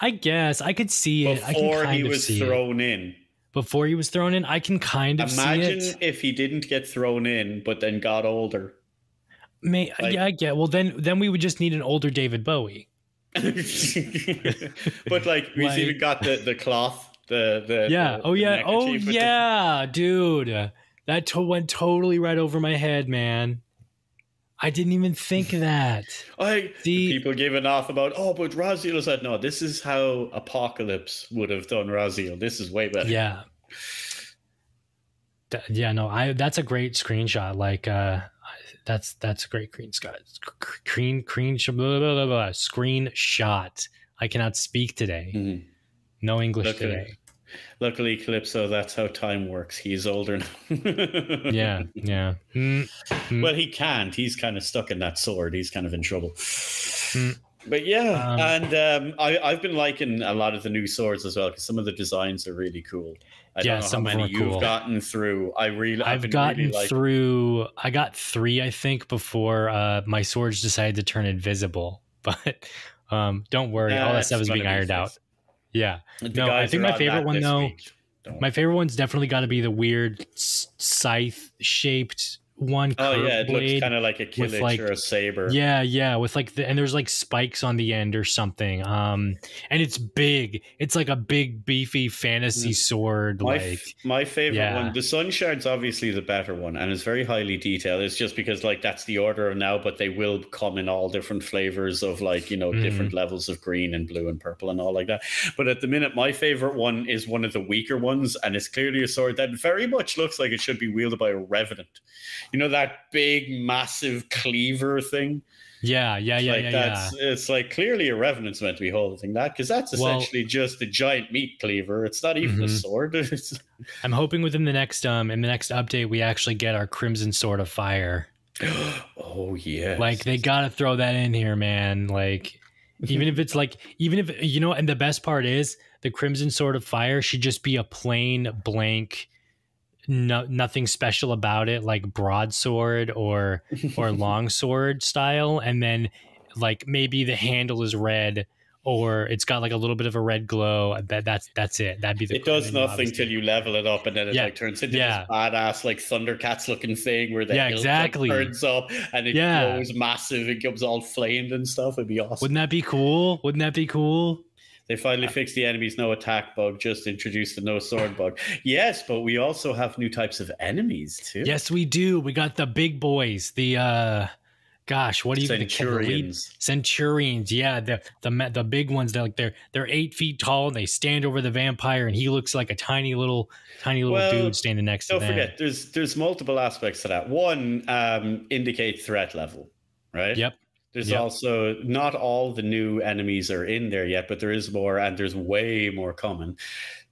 Speaker 3: I guess I could see it. I can
Speaker 4: before
Speaker 3: kind
Speaker 4: he
Speaker 3: of
Speaker 4: was
Speaker 3: see it.
Speaker 4: thrown in.
Speaker 3: Before he was thrown in, I can kind of
Speaker 4: Imagine
Speaker 3: see it.
Speaker 4: if he didn't get thrown in, but then got older.
Speaker 3: May,
Speaker 4: like-
Speaker 3: yeah, I get. Well, then then we would just need an older David Bowie.
Speaker 4: but like, we've
Speaker 3: Like-
Speaker 4: even got the, the cloth. The, the
Speaker 3: Yeah.
Speaker 4: the-
Speaker 3: oh
Speaker 4: the
Speaker 3: yeah. Oh
Speaker 4: neckerchief with the-
Speaker 3: yeah, dude. That to- went totally right over my head, man. I didn't even think of that.
Speaker 4: I,
Speaker 3: See-
Speaker 4: people giving off about, oh, but Raziel said, no, this is how Apocalypse would have done Raziel. This is way better.
Speaker 3: Yeah. Th- yeah, no, I that's a great screenshot. Like uh that's that's a great screenshot. Screen screen blah, blah, blah, blah, screenshot. I cannot speak today.
Speaker 4: Mhm.
Speaker 3: No English
Speaker 4: Look at
Speaker 3: today.
Speaker 4: It. Luckily, Calypso, that's how time works. He's older now.
Speaker 3: Yeah, yeah. Mm, mm.
Speaker 4: Well, he can't. He's kind of stuck in that sword. He's kind of in trouble.
Speaker 3: Mm.
Speaker 4: But yeah,
Speaker 3: Um,
Speaker 4: and um, I, I've been liking a lot of the new swords as well because some of the designs are really cool. I
Speaker 3: Yeah,
Speaker 4: don't know
Speaker 3: some
Speaker 4: how many
Speaker 3: are
Speaker 4: you've
Speaker 3: cool.
Speaker 4: gotten through. I really, I've,
Speaker 3: I've gotten
Speaker 4: really liking-
Speaker 3: through I got 3 I think before uh my swords decided to turn invisible. But um don't worry,
Speaker 4: Uh,
Speaker 3: all that stuff is
Speaker 4: gonna
Speaker 3: being
Speaker 4: be
Speaker 3: ironed out. Yeah. No, I think my favorite one, though- My favorite one's definitely got to be the weird scythe shaped one.
Speaker 4: Oh yeah, it looks kind of like a kilij
Speaker 3: like-
Speaker 4: or a saber.
Speaker 3: Yeah, yeah, with like the and there's like spikes on the end or something. Um, and it's big. It's like a big beefy fantasy sword.
Speaker 4: My,
Speaker 3: like
Speaker 4: my favorite
Speaker 3: yeah.
Speaker 4: one, the Sunshard's obviously the better one, and it's very highly detailed. It's just because like that's the order of now, but they will come in all different flavors of like you know
Speaker 3: Mhm.
Speaker 4: different levels of green and blue and purple and all like that. But at the minute, my favorite one is one of the weaker ones, and it's clearly a sword that very much looks like it should be wielded by a revenant. You know that big, massive cleaver thing.
Speaker 3: yeah, yeah, yeah,
Speaker 4: like
Speaker 3: yeah, yeah.
Speaker 4: that's it's like clearly a revenant's meant to be holding that because that's
Speaker 3: Well-
Speaker 4: essentially just a giant meat cleaver. It's not even a
Speaker 3: Mhm.
Speaker 4: sword.
Speaker 3: I'm hoping within the next um in the next update we actually get our Crimson Sword of Fire.
Speaker 4: oh yeah,
Speaker 3: Like they gotta throw that in here, man. Like even if it's like even if you know, and the best part is the Crimson Sword of Fire should just be a plain blank. No, nothing special about it, like broadsword or or longsword style, and then like maybe the handle is red or it's got like a little bit of a red glow. That that's that's it. That'd be the.
Speaker 4: it does
Speaker 3: and
Speaker 4: nothing
Speaker 3: obviously-
Speaker 4: till you level it up, and then it
Speaker 3: Yeah.
Speaker 4: like turns into
Speaker 3: Yeah.
Speaker 4: this badass like Thundercats looking thing where the
Speaker 3: Yeah, exactly.
Speaker 4: like, turns up and it
Speaker 3: Yeah.
Speaker 4: grows massive. It comes all flamed and stuff. It'd be awesome.
Speaker 3: Wouldn't that be cool? Wouldn't that be cool?
Speaker 4: They finally fixed the enemies no attack bug, just introduced the no sword bug. Yes, but we also have new types of enemies too.
Speaker 3: Yes, we do. We got the big boys. The uh gosh, what do you the- the
Speaker 4: Centurions.
Speaker 3: Centurions, yeah, the the the big ones. They're like they're they're eight feet tall and they stand over the vampire, and he looks like a tiny little tiny little
Speaker 4: Well,
Speaker 3: dude standing next to
Speaker 4: him.
Speaker 3: Don't
Speaker 4: forget, there's there's multiple aspects to that. One, um, indicate threat level, right?
Speaker 3: Yep.
Speaker 4: There's
Speaker 3: Yep.
Speaker 4: also not all the new enemies are in there yet, but there is more, and there's way more coming.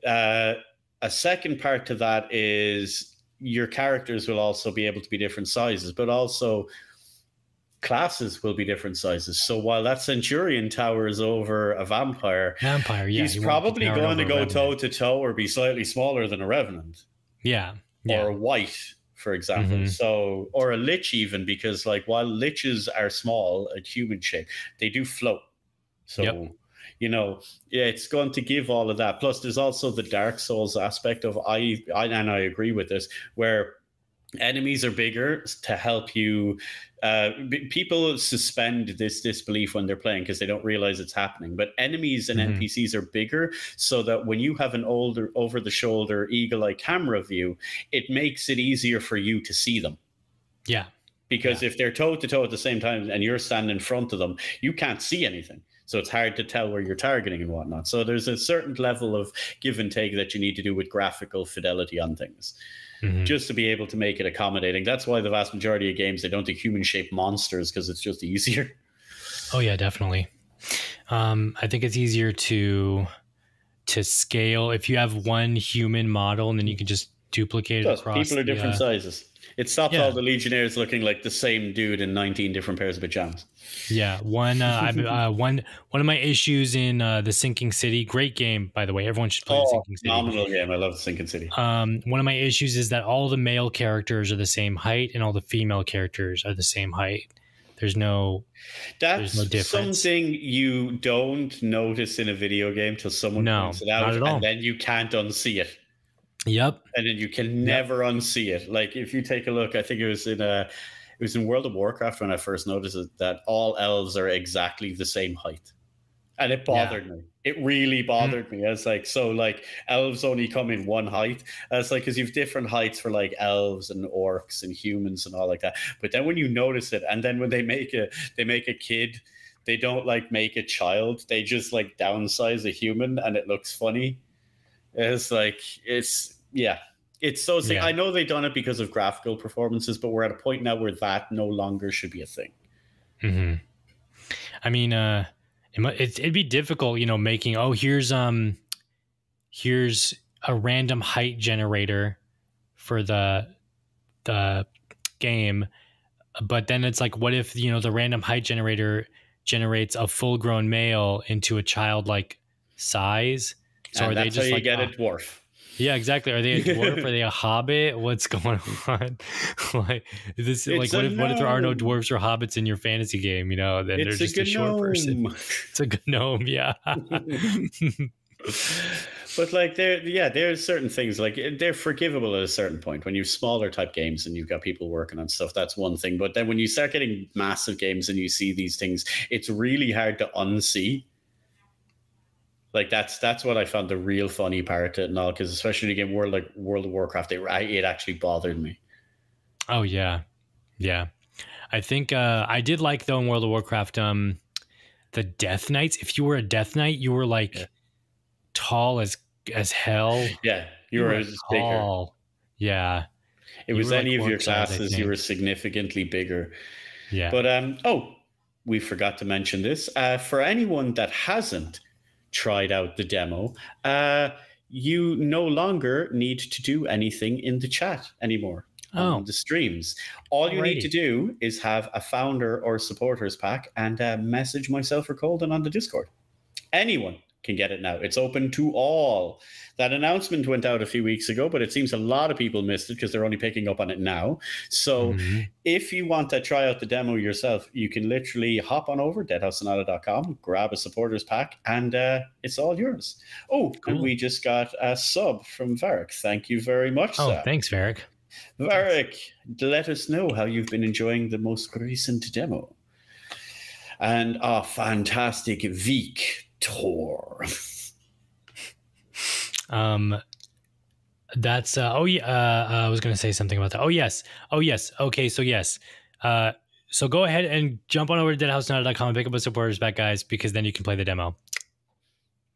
Speaker 4: Uh, a second part to that is your characters will also be able to be different sizes, but also classes will be different sizes. So while that Centurion towers over a vampire,
Speaker 3: Vampire, yeah.
Speaker 4: he's
Speaker 3: he
Speaker 4: probably going to go toe to toe or be slightly smaller than a Revenant
Speaker 3: Yeah, yeah,
Speaker 4: or a wight, for example.
Speaker 3: Mhm.
Speaker 4: So, or a lich, even because, like, while liches are small, a human shape, they do float. So,
Speaker 3: Yep.
Speaker 4: you know, yeah, it's going to give all of that. Plus, there's also the Dark Souls aspect of I, I and I agree with this, where enemies are bigger to help you. Uh, b- people suspend this disbelief when they're playing because they don't realize it's happening. But enemies and
Speaker 3: Mhm.
Speaker 4: NPCs are bigger, so that when you have an older, over-the-shoulder, eagle-eye camera view, it makes it easier for you to see them.
Speaker 3: yeah.
Speaker 4: Because if they're toe to toe at the same time and you're standing in front of them, you can't see anything. So it's hard to tell where you're targeting and whatnot. So there's a certain level of give and take that you need to do with graphical fidelity on things,
Speaker 3: Mhm.
Speaker 4: just to be able to make it accommodating. That's why the vast majority of games they don't do human shaped monsters because it's just easier.
Speaker 3: Oh yeah, definitely. Um, I think it's easier to to scale if you have one human model and then you can just duplicate it across.
Speaker 4: people are
Speaker 3: the,
Speaker 4: different
Speaker 3: uh,
Speaker 4: sizes. It stops
Speaker 3: yeah.
Speaker 4: all the Legionnaires looking like the same dude in 19 different pairs of pajamas.
Speaker 3: Yeah, one uh, I've, uh, one one of my issues in uh, the Sinking City. Great game, by the way. Everyone should play the
Speaker 4: Oh,
Speaker 3: Sinking City.
Speaker 4: phenomenal game. I love the Sinking City.
Speaker 3: Um, one of my issues is that all the male characters are the same height and all the female characters are the same height. There's no
Speaker 4: That's
Speaker 3: no difference.
Speaker 4: something you don't notice in a video game till someone
Speaker 3: No,
Speaker 4: points it out,
Speaker 3: at all.
Speaker 4: and then you can't unsee it,
Speaker 3: Yep.
Speaker 4: and then you can never unsee it. Like if you take a look, I think it was in a, it was in World of Warcraft when I first noticed it that all elves are exactly the same height, and it bothered me. It really mm. bothered me. I was like, so like elves only come in one height. I was like, because you've different heights for like elves and orcs and humans and all like that. But then when you notice it, and then when they make a they make a kid, they don't like make a child. They just like downsize a human, and it looks funny. It's like it's yeah. It's so sick.
Speaker 3: Yeah.
Speaker 4: I know they've done it because of graphical performances, but we're at a point now where that no longer should be a thing.
Speaker 3: hmm I mean, uh, it, it'd be difficult, you know, making oh here's um here's a random height generator for the the game, but then it's like, what if you know the random height generator generates a full grown male into a childlike size? So
Speaker 4: and
Speaker 3: are they just
Speaker 4: how you
Speaker 3: like
Speaker 4: get
Speaker 3: uh,
Speaker 4: a dwarf.
Speaker 3: Yeah, exactly. Are they a dwarf? Are they a hobbit? What's going on? like is this like what
Speaker 4: a
Speaker 3: if what if there are no dwarves or hobbits in your fantasy game? You know, then
Speaker 4: It's
Speaker 3: they're just a, short person. It's a gnome, yeah.
Speaker 4: But like there, yeah, there's certain things like they're forgivable at a certain point. When you've smaller type games and you've got people working on stuff, that's one thing. But then when you start getting massive games and you see these things, it's really hard to unsee. Like that's that's what I found the real funny part of it and all, because especially in the game World like World of Warcraft, it it actually bothered me.
Speaker 3: Oh yeah, yeah. I think uh, I did like though in World of Warcraft, um, the Death Knights. If you were a Death Knight, you were like
Speaker 4: Yeah.
Speaker 3: tall as as hell.
Speaker 4: Yeah, you were a bigger.
Speaker 3: tall. Yeah,
Speaker 4: It
Speaker 3: You
Speaker 4: was
Speaker 3: were, like,
Speaker 4: any of your classes, you were significantly bigger.
Speaker 3: yeah.
Speaker 4: But um, oh, we forgot to mention this. Uh, for anyone that hasn't tried out the demo, uh, you no longer need to do anything in the chat anymore.
Speaker 3: Oh.
Speaker 4: On the streams, all you need to do is have a founder or supporters pack and uh, message myself or Colden on the Discord. Anyone can get it now. It's open to all. That announcement went out a few weeks ago, but it seems a lot of people missed it because they're only picking up on it now. So
Speaker 3: Mhm.
Speaker 4: if you want to try out the demo yourself, you can literally hop on over deadhaussonata.com, grab a supporters pack, and uh, it's all yours. Oh, and we just got a sub from Varric. Thank you very much,
Speaker 3: Oh,
Speaker 4: sir.
Speaker 3: thanks, Varric.
Speaker 4: Varric, let us know how you've been enjoying the most recent demo. And our fantastic Viktor.
Speaker 3: Um, that's uh, oh yeah. Uh, I was gonna say something about that. Oh yes. Oh yes. Okay. So yes. Uh, so go ahead and jump on over to deadhaussonata.com and pick up a supporters back, guys, because then you can play the demo.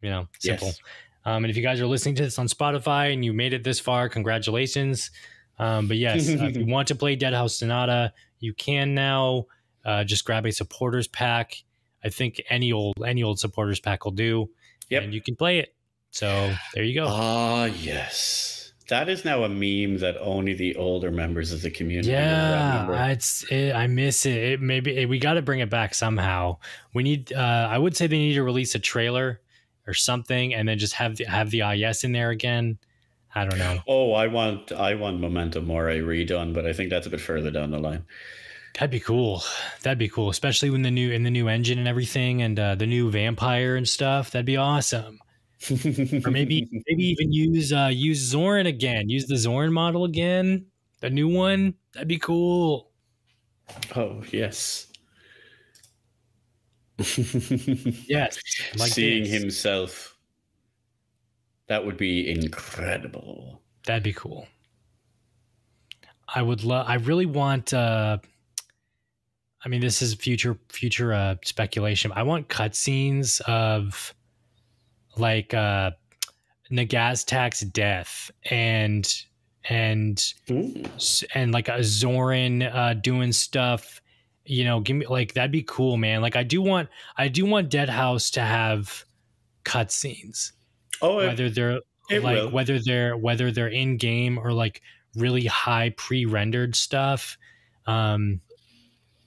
Speaker 3: You know, simple.
Speaker 4: Yes.
Speaker 3: Um, and if you guys are listening to this on Spotify and you made it this far, congratulations. Um, but yes, uh, if you want to play Deadhaus Sonata, you can now. Uh, just grab a supporters pack. I think any old any old supporters pack will do,
Speaker 4: Yep.
Speaker 3: and you can play it. So there you go.
Speaker 4: Ah, yes. That is now a meme that only the older members of the community
Speaker 3: Yeah. I- it's it, I miss it. it maybe it, we got to bring it back somehow. We need. Uh, I would say they need to release a trailer or something, and then just have the, have the IS in there again. I don't know.
Speaker 4: Oh, I want I want Momentum More redone, but I think that's a bit further down the line.
Speaker 3: That'd be cool. That'd be cool, especially when the new in the new engine and everything, and uh, the new vampire and stuff. That'd be awesome. Or maybe maybe even use uh, use Zoran again. Use the Zoran model again. The new one. That'd be cool.
Speaker 4: oh yes.
Speaker 3: Yes. Like
Speaker 4: Seeing
Speaker 3: this.
Speaker 4: himself. That would be incredible.
Speaker 3: That'd be cool. I would love. I really want. uh I mean, this is future future uh, speculation. I want cutscenes of like uh Nagaztak's death and and s- and like a Zoran uh, doing stuff. You know, give me like that'd be cool, man. Like I do want I do want Deadhaus to have cutscenes
Speaker 4: Oh, it,
Speaker 3: whether they're like
Speaker 4: will.
Speaker 3: whether they're whether they're in game or like really high pre-rendered stuff um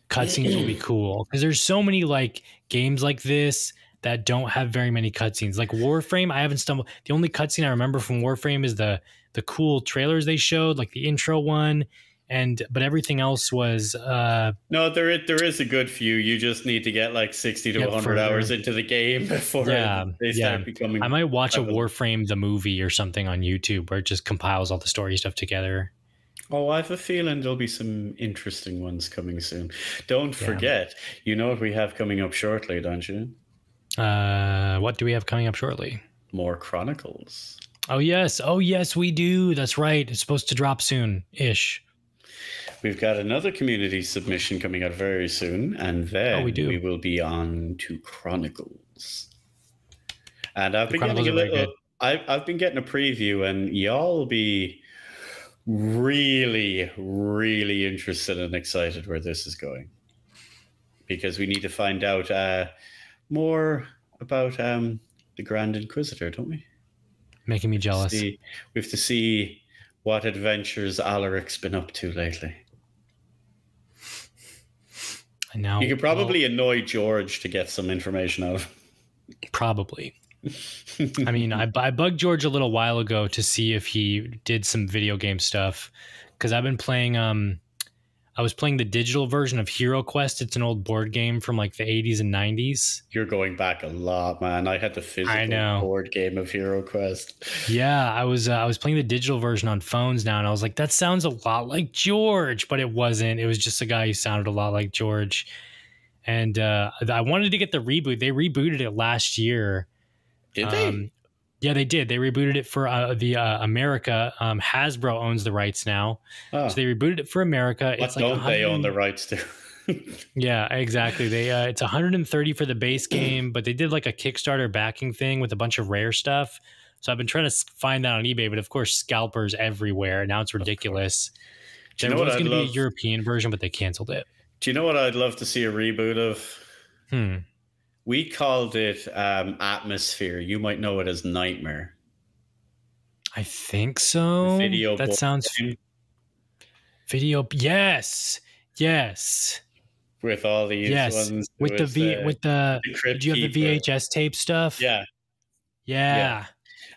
Speaker 3: cutscenes will be cool because there's so many like games like this that don't have very many cutscenes like warframe i haven't stumbled the only cutscene i remember from warframe is the the cool trailers they showed like the intro one and but everything else was uh
Speaker 4: no, there is, there is a good few. You just need to get like sixty to hundred hours into the game before
Speaker 3: Yeah,
Speaker 4: they start
Speaker 3: yeah.
Speaker 4: becoming.
Speaker 3: i might watch a warframe the movie or something on youtube where it just compiles all the story stuff together
Speaker 4: Oh, I have a feeling there'll be some interesting ones coming soon. Don't forget, you know what we have coming up shortly, don't you?
Speaker 3: Uh what do we have coming up shortly
Speaker 4: More Chronicles.
Speaker 3: Oh yes, oh yes, we do. That's right. It's supposed to drop soon, ish.
Speaker 4: We've got another community submission coming out very soon, and then
Speaker 3: Oh, we do.
Speaker 4: will be on to Chronicles. And I've
Speaker 3: The
Speaker 4: been
Speaker 3: Chronicles
Speaker 4: getting a little. I've, I've been getting a preview, and y'all will be really, really interested and excited where this is going, because we need to find out uh, more about um, the Grand Inquisitor, don't we?
Speaker 3: Making me jealous.
Speaker 4: We have to see what adventures Alaric's been up to lately.
Speaker 3: And now
Speaker 4: You could probably annoy George to get some information out of
Speaker 3: probably. I mean, I, I bugged George a little while ago to see if he did some video game stuff because I've been playing um I was playing the digital version of Hero Quest. It's an old board game from like the 80s and 90s.
Speaker 4: You're going back a lot, man. I had the physical board game of Hero Quest.
Speaker 3: Yeah, I was uh, I was playing the digital version on phones now, and I was like, that sounds a lot like George, but it wasn't. It was just a guy who sounded a lot like George. And uh, I wanted to get the reboot. They rebooted it last year.
Speaker 4: Did they?
Speaker 3: Yeah, they did. They rebooted it for uh, the uh, America. Um, Hasbro owns the rights now,
Speaker 4: Oh.
Speaker 3: so they rebooted it for America.
Speaker 4: what
Speaker 3: It's like
Speaker 4: don't they own the rights to?
Speaker 3: Yeah, exactly. They uh, it's 130 for the base game, but they did like a Kickstarter backing thing with a bunch of rare stuff. So I've been trying to find that on eBay, but of course, scalpers everywhere. Now it's ridiculous. There
Speaker 4: know what
Speaker 3: was going to be a? European version, but they canceled it.
Speaker 4: Do you know what I'd love to see a reboot of?
Speaker 3: Hmm.
Speaker 4: We called it um, Atmosfear. You might know it as Nightmare.
Speaker 3: I think so.
Speaker 4: Video
Speaker 3: that sounds
Speaker 4: game
Speaker 3: video. Yes, yes,
Speaker 4: with all these
Speaker 3: yes.
Speaker 4: ones.
Speaker 3: With the V,
Speaker 4: uh,
Speaker 3: with the.
Speaker 4: the
Speaker 3: Did you have the VHS tape stuff?
Speaker 4: Yeah.
Speaker 3: Yeah, yeah.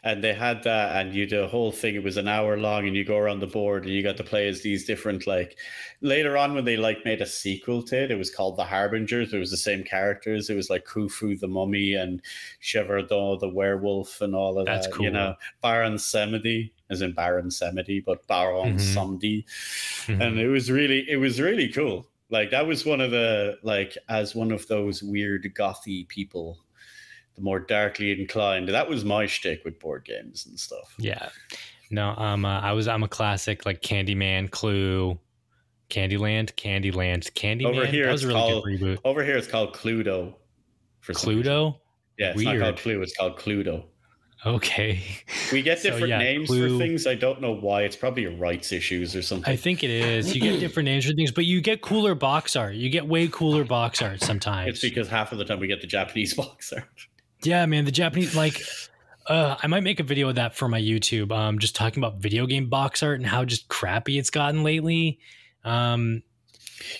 Speaker 4: And they had that, and you do a whole thing. It was an hour long, and you go around the board, and you got to play as these different. Like later on, when they like made a sequel to it, it was called The Harbingers. It was the same characters. It was like Khufu the mummy and Gevaudan the werewolf, and all of
Speaker 3: That's
Speaker 4: that. You
Speaker 3: cool.
Speaker 4: know, Baron Semity, as in Baron Semity, but Baron. Samedi.
Speaker 3: Mhm.
Speaker 4: and it was really it was really cool like that was one of the like as one of those weird gothy people the more darkly inclined that was my shtick with board games and stuff
Speaker 3: Yeah. No, um, uh, I was I'm a classic like Candyman, Clue, Candyland, Candyland, Candyman.
Speaker 4: Over here
Speaker 3: that was a really
Speaker 4: called-
Speaker 3: good reboot.
Speaker 4: over here it's called cluedo for.
Speaker 3: Cluedo.
Speaker 4: yeah it's not called
Speaker 3: Weird.
Speaker 4: clue it's called cluedo
Speaker 3: Okay.
Speaker 4: we get
Speaker 3: So,
Speaker 4: different
Speaker 3: yeah,
Speaker 4: names
Speaker 3: Clue-
Speaker 4: for things i don't know why it's probably rights issues or something
Speaker 3: I think it is. You get different names for things, but you get cooler box art. You get way cooler box art sometimes.
Speaker 4: it's because half of the time we get the japanese box art
Speaker 3: Yeah, man, the Japanese like uh I might make a video of that for my YouTube. Um just talking about video game box art and how just crappy it's gotten lately. Um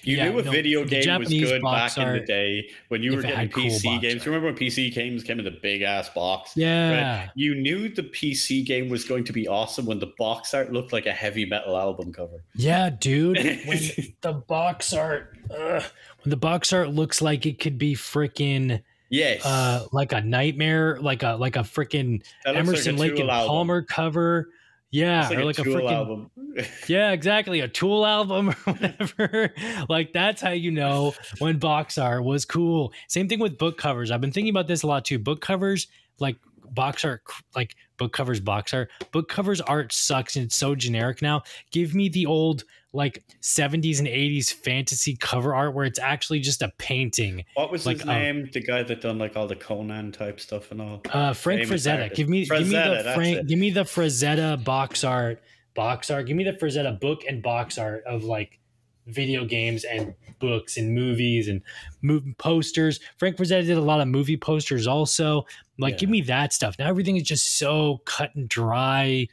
Speaker 4: You
Speaker 3: Yeah,
Speaker 4: knew a
Speaker 3: no,
Speaker 4: video game was good back in the day when you were getting
Speaker 3: had cool
Speaker 4: PC games.
Speaker 3: art.
Speaker 4: Remember when PC games came in the big ass box?
Speaker 3: yeah.
Speaker 4: You knew the PC game was going to be awesome when the box art looked like a heavy metal album cover.
Speaker 3: Yeah, dude. When the box art ugh, when the box art looks like it could be freaking
Speaker 4: Yes.
Speaker 3: uh like a nightmare, like a like a freaking Emerson
Speaker 4: like a
Speaker 3: Lake and
Speaker 4: album.
Speaker 3: Palmer cover. Yeah,
Speaker 4: It's
Speaker 3: or like a,
Speaker 4: Tool
Speaker 3: freaking
Speaker 4: album.
Speaker 3: Yeah, exactly. A Tool album or whatever. like that's how you know when box art was cool. Same thing with book covers. I've been thinking about this a lot too. Book covers, like box art, like book covers, box art. Book covers art sucks and it's so generic now. Give me the old like 70s and 80s fantasy cover art where it's actually just a painting.
Speaker 4: what was
Speaker 3: Like,
Speaker 4: his
Speaker 3: um,
Speaker 4: name? The guy that done like all the Conan type stuff and all.
Speaker 3: Uh, Frank
Speaker 4: Famous
Speaker 3: Frazetta.
Speaker 4: artist.
Speaker 3: Give me, give me the Frank. Give me the Frazetta box art. Box art. Give me the Frazetta book and box art of like video games and books and movies and movie posters. Frank Frazetta did a lot of movie posters also. Like,
Speaker 4: Yeah.
Speaker 3: give me that stuff. Now everything is just so cut and dry,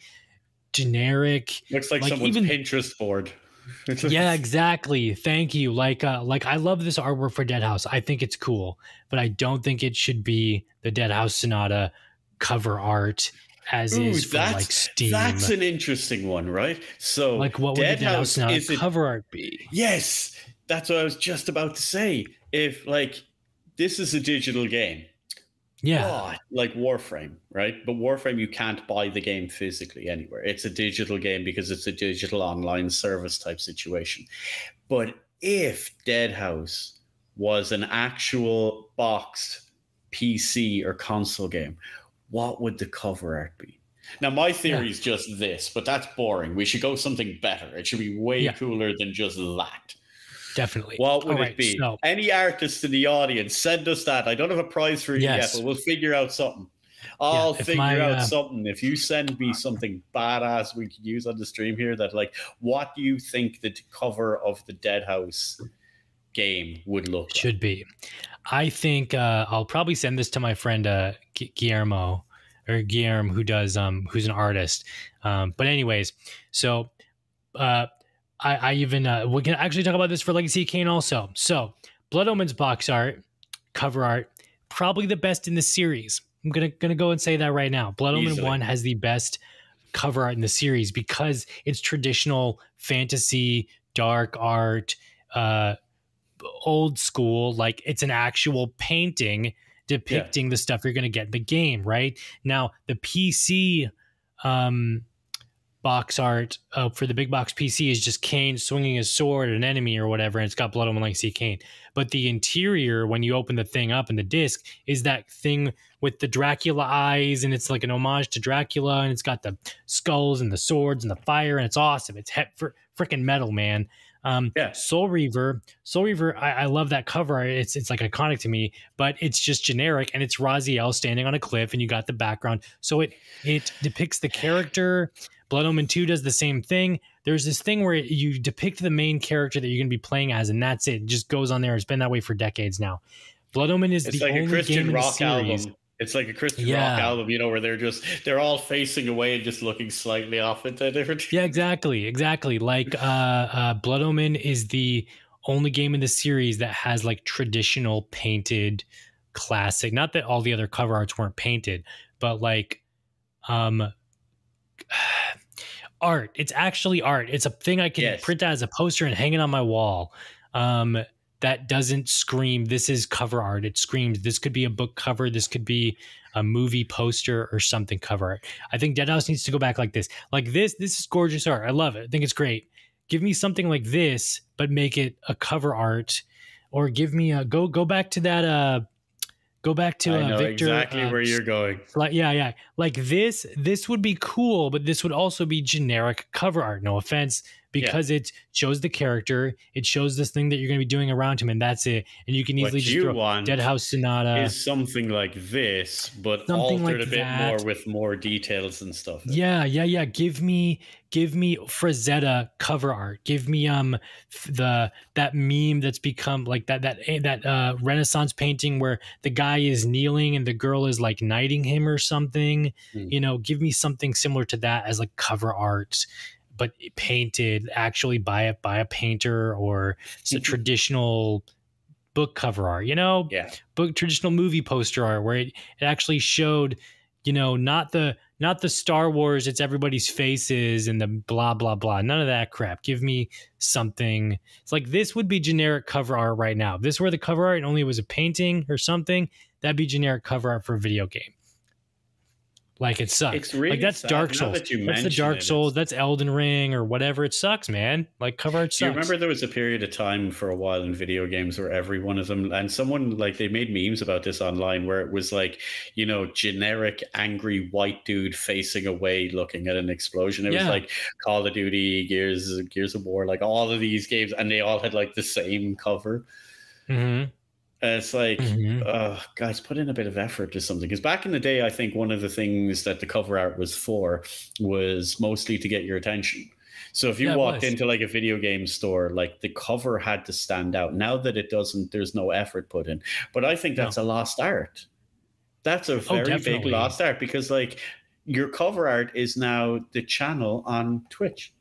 Speaker 3: generic.
Speaker 4: Looks like,
Speaker 3: like,
Speaker 4: someone's
Speaker 3: even-
Speaker 4: Pinterest board.
Speaker 3: yeah, exactly. Thank you. Like, uh, like I love this artwork for Deadhaus. I think it's cool, but I don't think it should be the Deadhaus Sonata cover art as
Speaker 4: Ooh,
Speaker 3: is for
Speaker 4: that's-
Speaker 3: like Steam.
Speaker 4: That's an interesting one, right? So,
Speaker 3: like, what would
Speaker 4: Dead
Speaker 3: the Deadhaus House Sonata cover art be?
Speaker 4: Yes, that's what I was just about to say. If like this is a digital game,
Speaker 3: Yeah,
Speaker 4: oh, like Warframe, right? But Warframe, you can't buy the game physically anywhere. It's a digital game because it's a digital online service type situation. But if Deadhaus was an actual boxed PC or console game, what would the cover art be? Now, my theory is just this, but that's boring. We should go something better. It should be way
Speaker 3: Yeah.
Speaker 4: cooler than just that.
Speaker 3: Definitely.
Speaker 4: What would
Speaker 3: All
Speaker 4: it
Speaker 3: right,
Speaker 4: be?
Speaker 3: so-
Speaker 4: Any artist in the audience, send us that. I don't have a prize for you
Speaker 3: Yes.
Speaker 4: yet, but we'll figure out something. I'll
Speaker 3: if
Speaker 4: figure
Speaker 3: my,
Speaker 4: out
Speaker 3: uh,
Speaker 4: something. If you send me something badass we could use on the stream here, that like, what do you think the cover of the Deadhaus game would look like?
Speaker 3: should be. I think uh, I'll probably send this to my friend uh, Guillermo or Guillermo, who does um, who's an artist. Um, but anyways, so uh, I, I even uh, we can actually talk about this for Legacy of Kain also. So Blood Omen's box art, cover art, probably the best in the series. I'm gonna gonna go and say that right now. Blood Omen One has the best cover art in the series because it's traditional fantasy dark art, uh, old school. Like it's an actual painting depicting yeah. the stuff you're to get in the game. Right now, the PC um, box art uh, for the big box PC is just Kain swinging his sword at an enemy or whatever, and it's got Blood Omen Legacy Kain. But the interior, when you open the thing up in the disc, is that thing with the Dracula eyes, and it's like an homage to Dracula, and it's got the skulls and the swords and the fire, and it's awesome. It's he- fr- freaking metal, man. Um, yeah. Soul Reaver, Soul Reaver, I, I, love that cover. It's it's like iconic to me, but it's just generic, and it's Raziel standing on a cliff, and you got the background, so it it depicts the character Blood Omen 2 does the same thing. There's this thing where you depict the main character that you're going to be playing as, and that's it. it. just goes on there. It's been that way for decades now. Blood Omen is
Speaker 4: it's
Speaker 3: the
Speaker 4: like
Speaker 3: only
Speaker 4: a Christian
Speaker 3: game
Speaker 4: rock
Speaker 3: in the series.
Speaker 4: album. It's like a Christian yeah. rock album, you know, where they're just they're all facing away and just looking slightly off into different.
Speaker 3: Yeah, exactly, exactly. Like uh, uh, Blood Omen is the only game in the series that has like traditional painted classic. Not that all the other cover arts weren't painted, but like um art. It's actually art. It's a thing I can yes. print out as a poster and hang it on my wall. Um, that doesn't scream this is cover art. It screams this could be a book cover. This could be a movie poster or something cover art. I think Deadhaus needs to go back like this. Like this, this is gorgeous art. I love it. I think it's great. Give me something like this, but make it a cover art, or give me a go go back to that uh Go back to uh, Viktor.
Speaker 4: Exactly uh, where you're going.
Speaker 3: Like yeah, yeah. Like this, this would be cool, but this would also be generic cover art. No offense, because yeah. it shows the character, it shows this thing that you're going to be doing around him, and that's it. And you can easily what just you throw want Deadhaus Sonata
Speaker 4: is something like this, but something altered like a bit that. more with more details and stuff.
Speaker 3: Yeah, yeah, yeah. Give me, give me Frazetta cover art. Give me um the that meme that's become like that that eh, that uh Renaissance painting where the guy is kneeling and the girl is like knighting him or something. Mm. You know, give me something similar to that as like cover art but painted actually by a by a painter or it's a mm-hmm. traditional book cover art, you know?
Speaker 4: Yeah.
Speaker 3: Book traditional movie poster art where it, it actually showed, you know, not the not the Star Wars, it's everybody's faces and the blah blah blah. None of that crap. Give me something. It's like this would be generic cover art right now. If this were the cover art and only it was a painting or something, that'd be generic cover art for a video game. Like it sucks. It's really like that's sad. Dark Souls. That that's the Dark it, Souls. That's Elden Ring or whatever. It sucks, man. Like cover art sucks.
Speaker 4: You remember there was a period of time for a while in video games where every one of them and someone like they made memes about this online where it was like, you know, generic angry white dude facing away looking at an explosion. It yeah. was like Call of Duty, Gears, Gears of War, like all of these games, and they all had like the same cover.
Speaker 3: Mm-hmm.
Speaker 4: And it's like, mm-hmm. uh, guys, put in a bit of effort to something. Because back in the day, I think one of the things that the cover art was for was mostly to get your attention. So if you yeah, walked into like a video game store, like the cover had to stand out. Now that it doesn't, there's no effort put in. But I think that's no. a lost art. That's a oh, very oh, big lost art because like your cover art is now the channel on Twitch.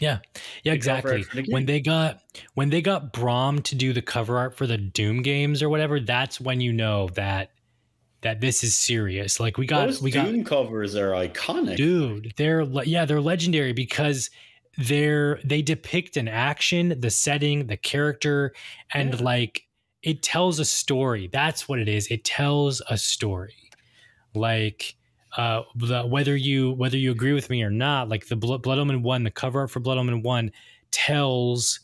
Speaker 3: Yeah, yeah, exactly. When they got when they got Braum to do the cover art for the Doom games or whatever, that's when you know that that this is serious. Like we got
Speaker 4: Those
Speaker 3: we
Speaker 4: Doom
Speaker 3: got
Speaker 4: covers are iconic,
Speaker 3: dude. They're yeah, they're legendary because they're they depict an action, the setting, the character, and yeah. like it tells a story. That's what it is. It tells a story. Like uh, the, whether you whether you agree with me or not, like the Blood, Blood Omen One, the cover art for Blood Omen One tells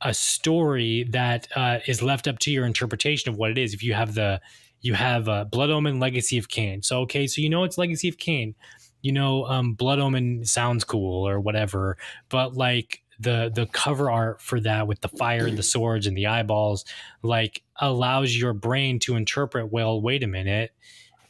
Speaker 3: a story that uh, is left up to your interpretation of what it is. If you have the you have uh, Blood Omen Legacy of Kain, so okay, so you know it's Legacy of Kain. You know, um, Blood Omen sounds cool or whatever, but like the the cover art for that with the fire and the swords and the eyeballs, like allows your brain to interpret. Well, wait a minute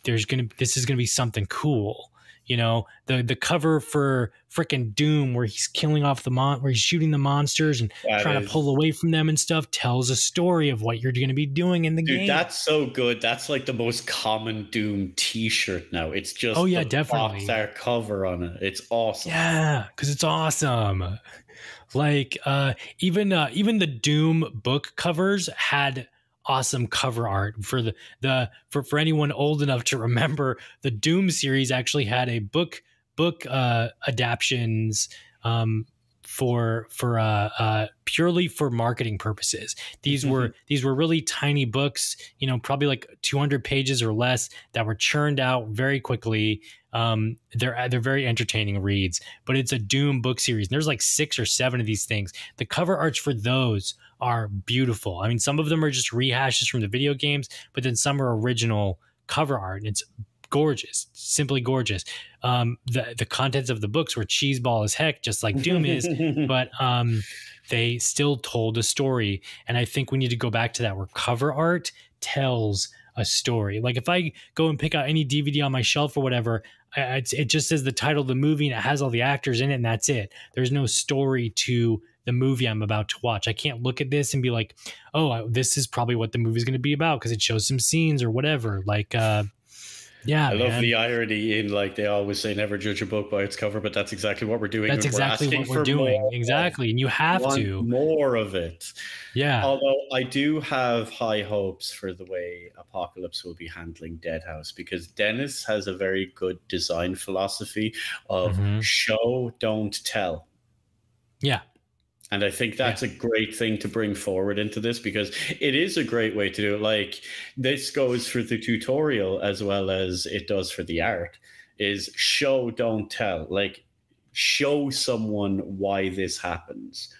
Speaker 3: there's gonna this is gonna be something cool you know? The the cover for freaking doom where he's killing off the mon where he's shooting the monsters and that trying is. to pull away from them and stuff tells a story of what you're going to be doing in the
Speaker 4: Dude,
Speaker 3: game.
Speaker 4: that's so good. That's like the most common doom t-shirt now. It's just
Speaker 3: oh yeah definitely.
Speaker 4: that cover on it. It's awesome.
Speaker 3: Yeah because it's awesome. Like uh even uh even the doom book covers had awesome cover art for the the for for anyone old enough to remember the Doom series actually had a book book uh adaptions um for for uh, uh, purely for marketing purposes. These
Speaker 4: Mm-hmm.
Speaker 3: were these were really tiny books, you know, probably like 200 pages or less that were churned out very quickly. Um, they're they're very entertaining reads, but it's a Doom book series. And there's like six or seven of these things. The cover arts for those are beautiful. I mean, some of them are just rehashes from the video games, but then some are original cover art, and it's gorgeous, simply gorgeous. Um, the the contents of the books were cheeseball as heck, just like Doom is, but um, they still told a story, and I think we need to go back to that where cover art tells a story. Like if I go and pick out any DVD on my shelf or whatever, it just says the title of the movie and it has all the actors in it, and that's it. There's no story to the movie I'm about to watch. I can't look at this and be like, oh, this is probably what the movie's going to be about because it shows some scenes or whatever. Like, uh, yeah,
Speaker 4: I love the irony in like they always say never judge a book by its cover, but that's exactly what we're doing.
Speaker 3: That's
Speaker 4: and we're
Speaker 3: exactly what we're doing. Exactly. And you have
Speaker 4: Want
Speaker 3: to.
Speaker 4: more of it.
Speaker 3: Yeah.
Speaker 4: Although I do have high hopes for the way Apocalypse will be handling Deadhaus because Dennis has a very good design philosophy of
Speaker 3: Mhm.
Speaker 4: show, don't tell.
Speaker 3: Yeah.
Speaker 4: And I think that's a great thing to bring forward into this because it is a great way to do it. Like this goes for the tutorial as well as it does for the art. Is show, don't tell. Like show someone why this happens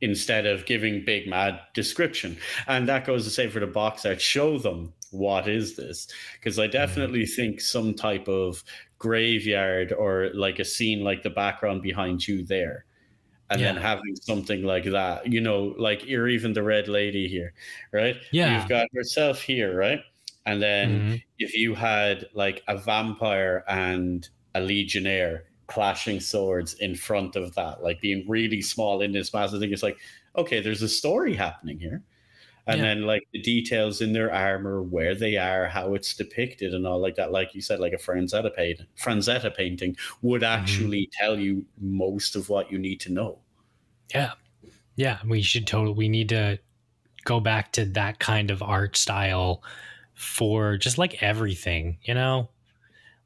Speaker 4: instead of giving big mad description. And that goes the same for the box art. Show them what is this? Because I mm-hmm. definitely think some type of graveyard or like a scene like the background behind you there and then having something like that, you know, like you're even the red lady here, right?
Speaker 3: Yeah.
Speaker 4: You've got herself here, right? And then
Speaker 3: Mhm.
Speaker 4: if you had like a vampire and a legionnaire clashing swords in front of that, like being really small in this massive thing, it's like, okay, there's a story happening here. And
Speaker 3: Yeah.
Speaker 4: then like the details in their armor, where they are, how it's depicted, and all like that. Like you said, like a Frazetta painting, Frazetta painting would
Speaker 3: Mm-hmm.
Speaker 4: actually tell you most of what you need to know.
Speaker 3: Yeah. Yeah. We should totally, we need to go back to that kind of art style for just like everything, you know?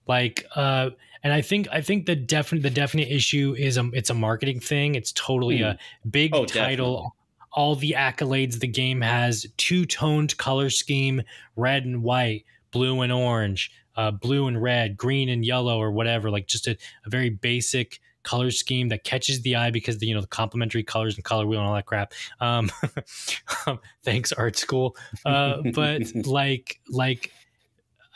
Speaker 3: Like, uh, and I think I think the definite the definite issue is a it's a marketing thing. It's totally a big
Speaker 4: Oh,
Speaker 3: title. All the accolades the game has, two toned color scheme, red and white, blue and orange, uh, blue and red, green and yellow, or whatever. Like just a, a very basic color scheme that catches the eye because the you know the complementary colors and color wheel and all that crap. Um, thanks, art school. Uh, but like like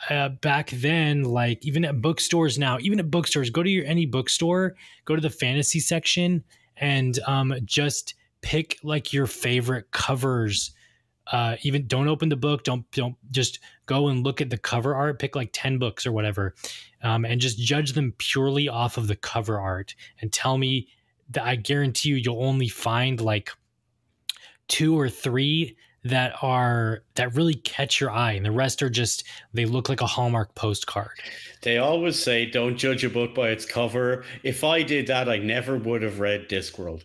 Speaker 3: uh, back then, like even at bookstores now, even at bookstores, go to your any bookstore, go to the fantasy section, and um, just pick like your favorite covers. Uh, even don't open the book. Don't don't just go and look at the cover art. Pick like ten books or whatever, um, and just judge them purely off of the cover art. And tell me that I guarantee you, you'll only find like two or three that are that really catch your eye and the rest are just they look like a hallmark postcard
Speaker 4: They always say, "Don't judge a book by its cover." If I did that, I never would have read Discworld,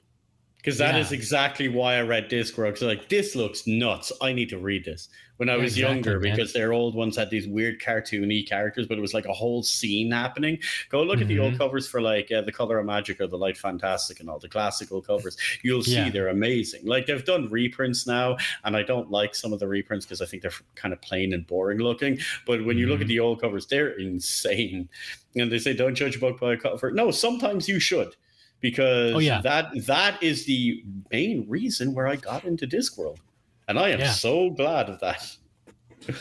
Speaker 4: because that
Speaker 3: Yeah.
Speaker 4: is exactly why I read Discworld. Because like this looks nuts. I need to read this. When I was
Speaker 3: exactly,
Speaker 4: younger,
Speaker 3: man.
Speaker 4: because their old ones had these weird cartoony characters, but it was like a whole scene happening. Go look at the
Speaker 3: Mm-hmm.
Speaker 4: old covers for like uh, the Color of Magic or the Light Fantastic and all the classical covers. You'll see
Speaker 3: Yeah.
Speaker 4: they're amazing. Like they've done reprints now, and I don't like some of the reprints because I think they're kind of plain and boring looking. But when you look
Speaker 3: Mhm.
Speaker 4: at the old covers, they're insane. And they say don't judge a book by a cover. No, sometimes you should, because
Speaker 3: Oh, yeah.
Speaker 4: that that is the main reason where I got into Discworld, and I am
Speaker 3: Yeah.
Speaker 4: so glad of that.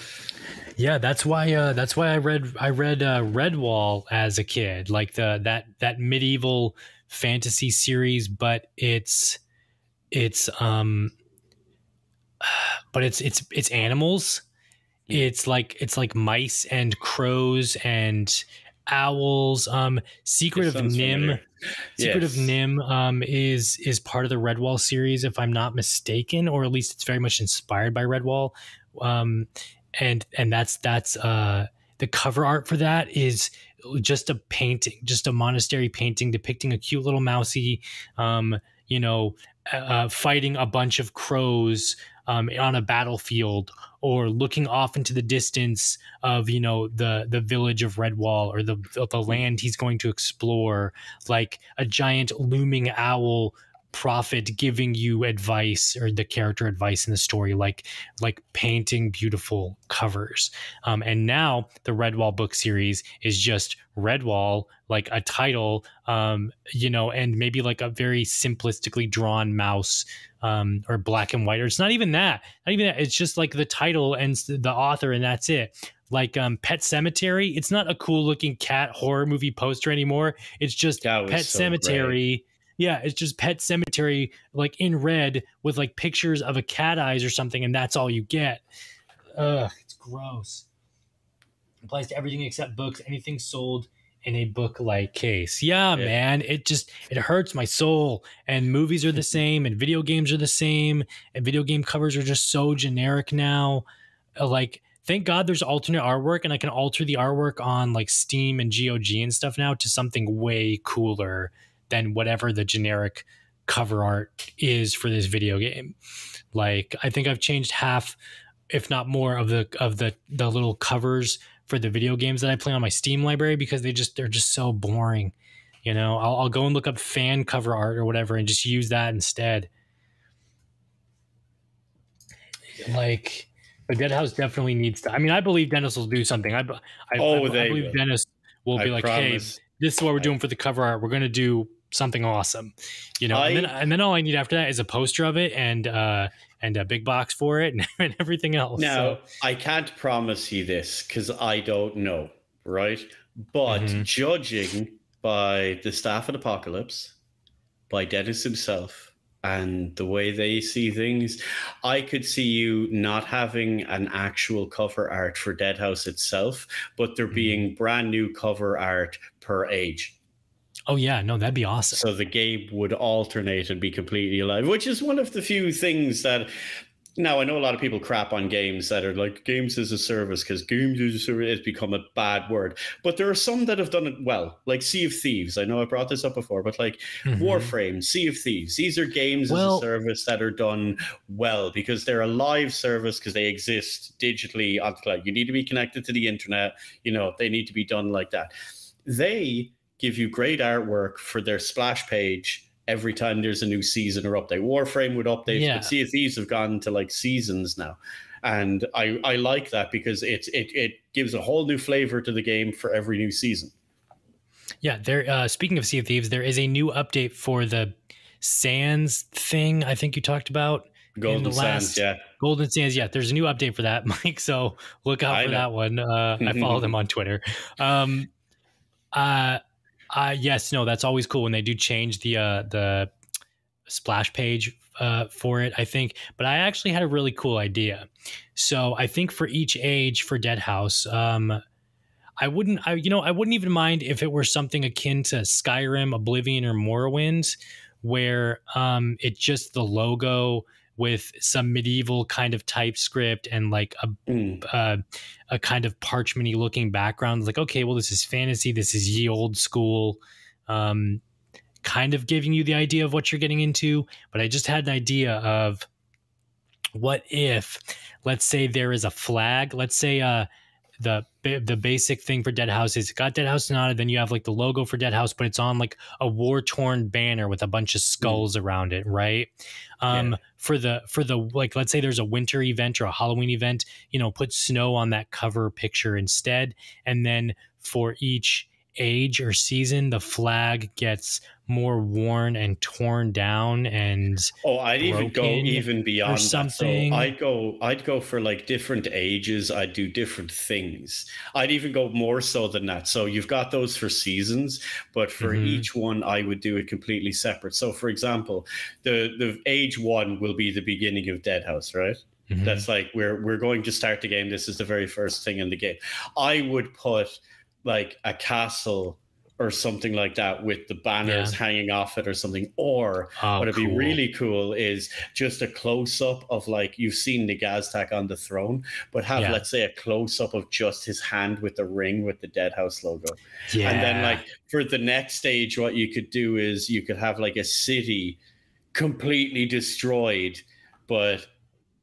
Speaker 3: yeah that's why uh that's why i read i read uh redwall as a kid like the that that medieval fantasy series but it's it's um but it's it's it's animals it's like it's like mice and crows and owls um secret of NIMH
Speaker 4: familiar.
Speaker 3: Secret of NIMH um, is is part of the Redwall series, if I'm not mistaken, or at least it's very much inspired by Redwall. Um, and and that's that's uh, the cover art for that is just a painting, just a monastery painting depicting a cute little mousy, um, you know, uh, fighting a bunch of crows um, on a battlefield or looking off into the distance of you know the the village of Redwall or the the land he's going to explore, like a giant looming owl prophet giving you advice or the character advice in the story like like painting beautiful covers um, and now the redwall book series is just redwall like a title um, you know and maybe like a very simplistically drawn mouse um, or black and white or it's not even that not even that it's just like the title and the author and that's it like um, Pet Sematary. It's not a cool looking cat horror movie poster anymore. It's just Pet so Sematary. Yeah, it's just Pet Sematary like in red with like pictures of a cat eyes or something, and that's all you get. Ugh, it's gross. Applies to everything except books. Anything sold in a book like case. Yeah, yeah, man. It just it hurts my soul. And movies are the same, and video games are the same, and video game covers are just so generic now. Uh, like, thank God there's alternate artwork, and I can alter the artwork on like Steam and GOG and stuff now to something way cooler than whatever the generic cover art is for this video game. Like I think I've changed half, if not more, of the of the the little covers for the video games that I play on my Steam library because they just they're just so boring. You know, I'll, I'll go and look up fan cover art or whatever and just use that instead. Like, but Deadhaus definitely needs to. I mean, I believe Dennis will do something. I, I, oh, I, I believe will. Dennis will be like, promise. hey, this is what we're doing for the cover art. We're going to do something awesome, you know. I, and, then, and then all I need after that is a poster of it and uh, and a big box for it and, and everything else.
Speaker 4: Now so. I can't promise you this because I don't know, right? But mm-hmm. judging by the staff at Apocalypse, by Dennis himself, and the way they see things, I could see you not having an actual cover art for Deadhaus itself, but there mm-hmm. being brand new cover art per age.
Speaker 3: Oh yeah, no, that'd be awesome.
Speaker 4: So the game would alternate and be completely alive, which is one of the few things that now I know a lot of people crap on games that are like games as a service because games as a service has become a bad word. But there are some that have done it well, like Sea of Thieves. I know I brought this up before, but like mm-hmm. Warframe, Sea of Thieves. These are games well, as a service that are done well because they're a live service because they exist digitally on the cloud. You need to be connected to the internet. You know, they need to be done like that. They give you great artwork for their splash page every time there's a new season or update. Warframe would update, yeah. but Sea of Thieves have gone to like seasons now. And I, I like that because it, it it gives a whole new flavor to the game for every new season.
Speaker 3: Yeah, there. Uh, speaking of Sea of Thieves, there is a new update for the Sands thing. I think you talked about
Speaker 4: Golden Sands. Yeah,
Speaker 3: Golden Sands. Yeah, there's a new update for that, Mike. So look out I for know. that one. Uh, I follow them on Twitter. Um, uh, uh, yes, no, that's always cool when they do change the uh, the splash page uh, for it. I think, but I actually had a really cool idea. So I think for each age for Deadhaus, um, I wouldn't, I you know, I wouldn't even mind if it were something akin to Skyrim, Oblivion, or Morrowind, where um, it's just the logo with some medieval kind of TypeScript and like a mm. uh, a kind of parchmenty looking background. Like, okay, well, this is fantasy. This is ye old school. Um, kind of giving you the idea of what you're getting into. But I just had an idea of what if, let's say, there is a flag. Let's say, uh, the the basic thing for Deadhaus is got Deadhaus Sonata, then you have like the logo for Deadhaus, but it's on like a war torn banner with a bunch of skulls mm. around it, right? Um, yeah. For the for the like, let's say there's a winter event or a Halloween event, you know, put snow on that cover picture instead, and then for each age or season, the flag gets more worn and torn down and
Speaker 4: oh i'd even go even beyond something that. So i'd go i'd go for like different ages. I'd do different things. I'd even go more so than that. So you've got those for seasons but for mm-hmm. each one i would do it completely separate. So for example the the age one will be the beginning of deadhaus right? Mm-hmm. that's like we're we're going to start the game. This is the very first thing in the game. I would put like a castle or something like that with the banners yeah. hanging off it or something. Or oh, what'd cool. be really cool is just a close up of like you've seen the Gaztak on the throne, but have yeah. let's say a close up of just his hand with the ring with the Deadhaus logo. Yeah. And then like for the next stage, what you could do is you could have like a city completely destroyed, but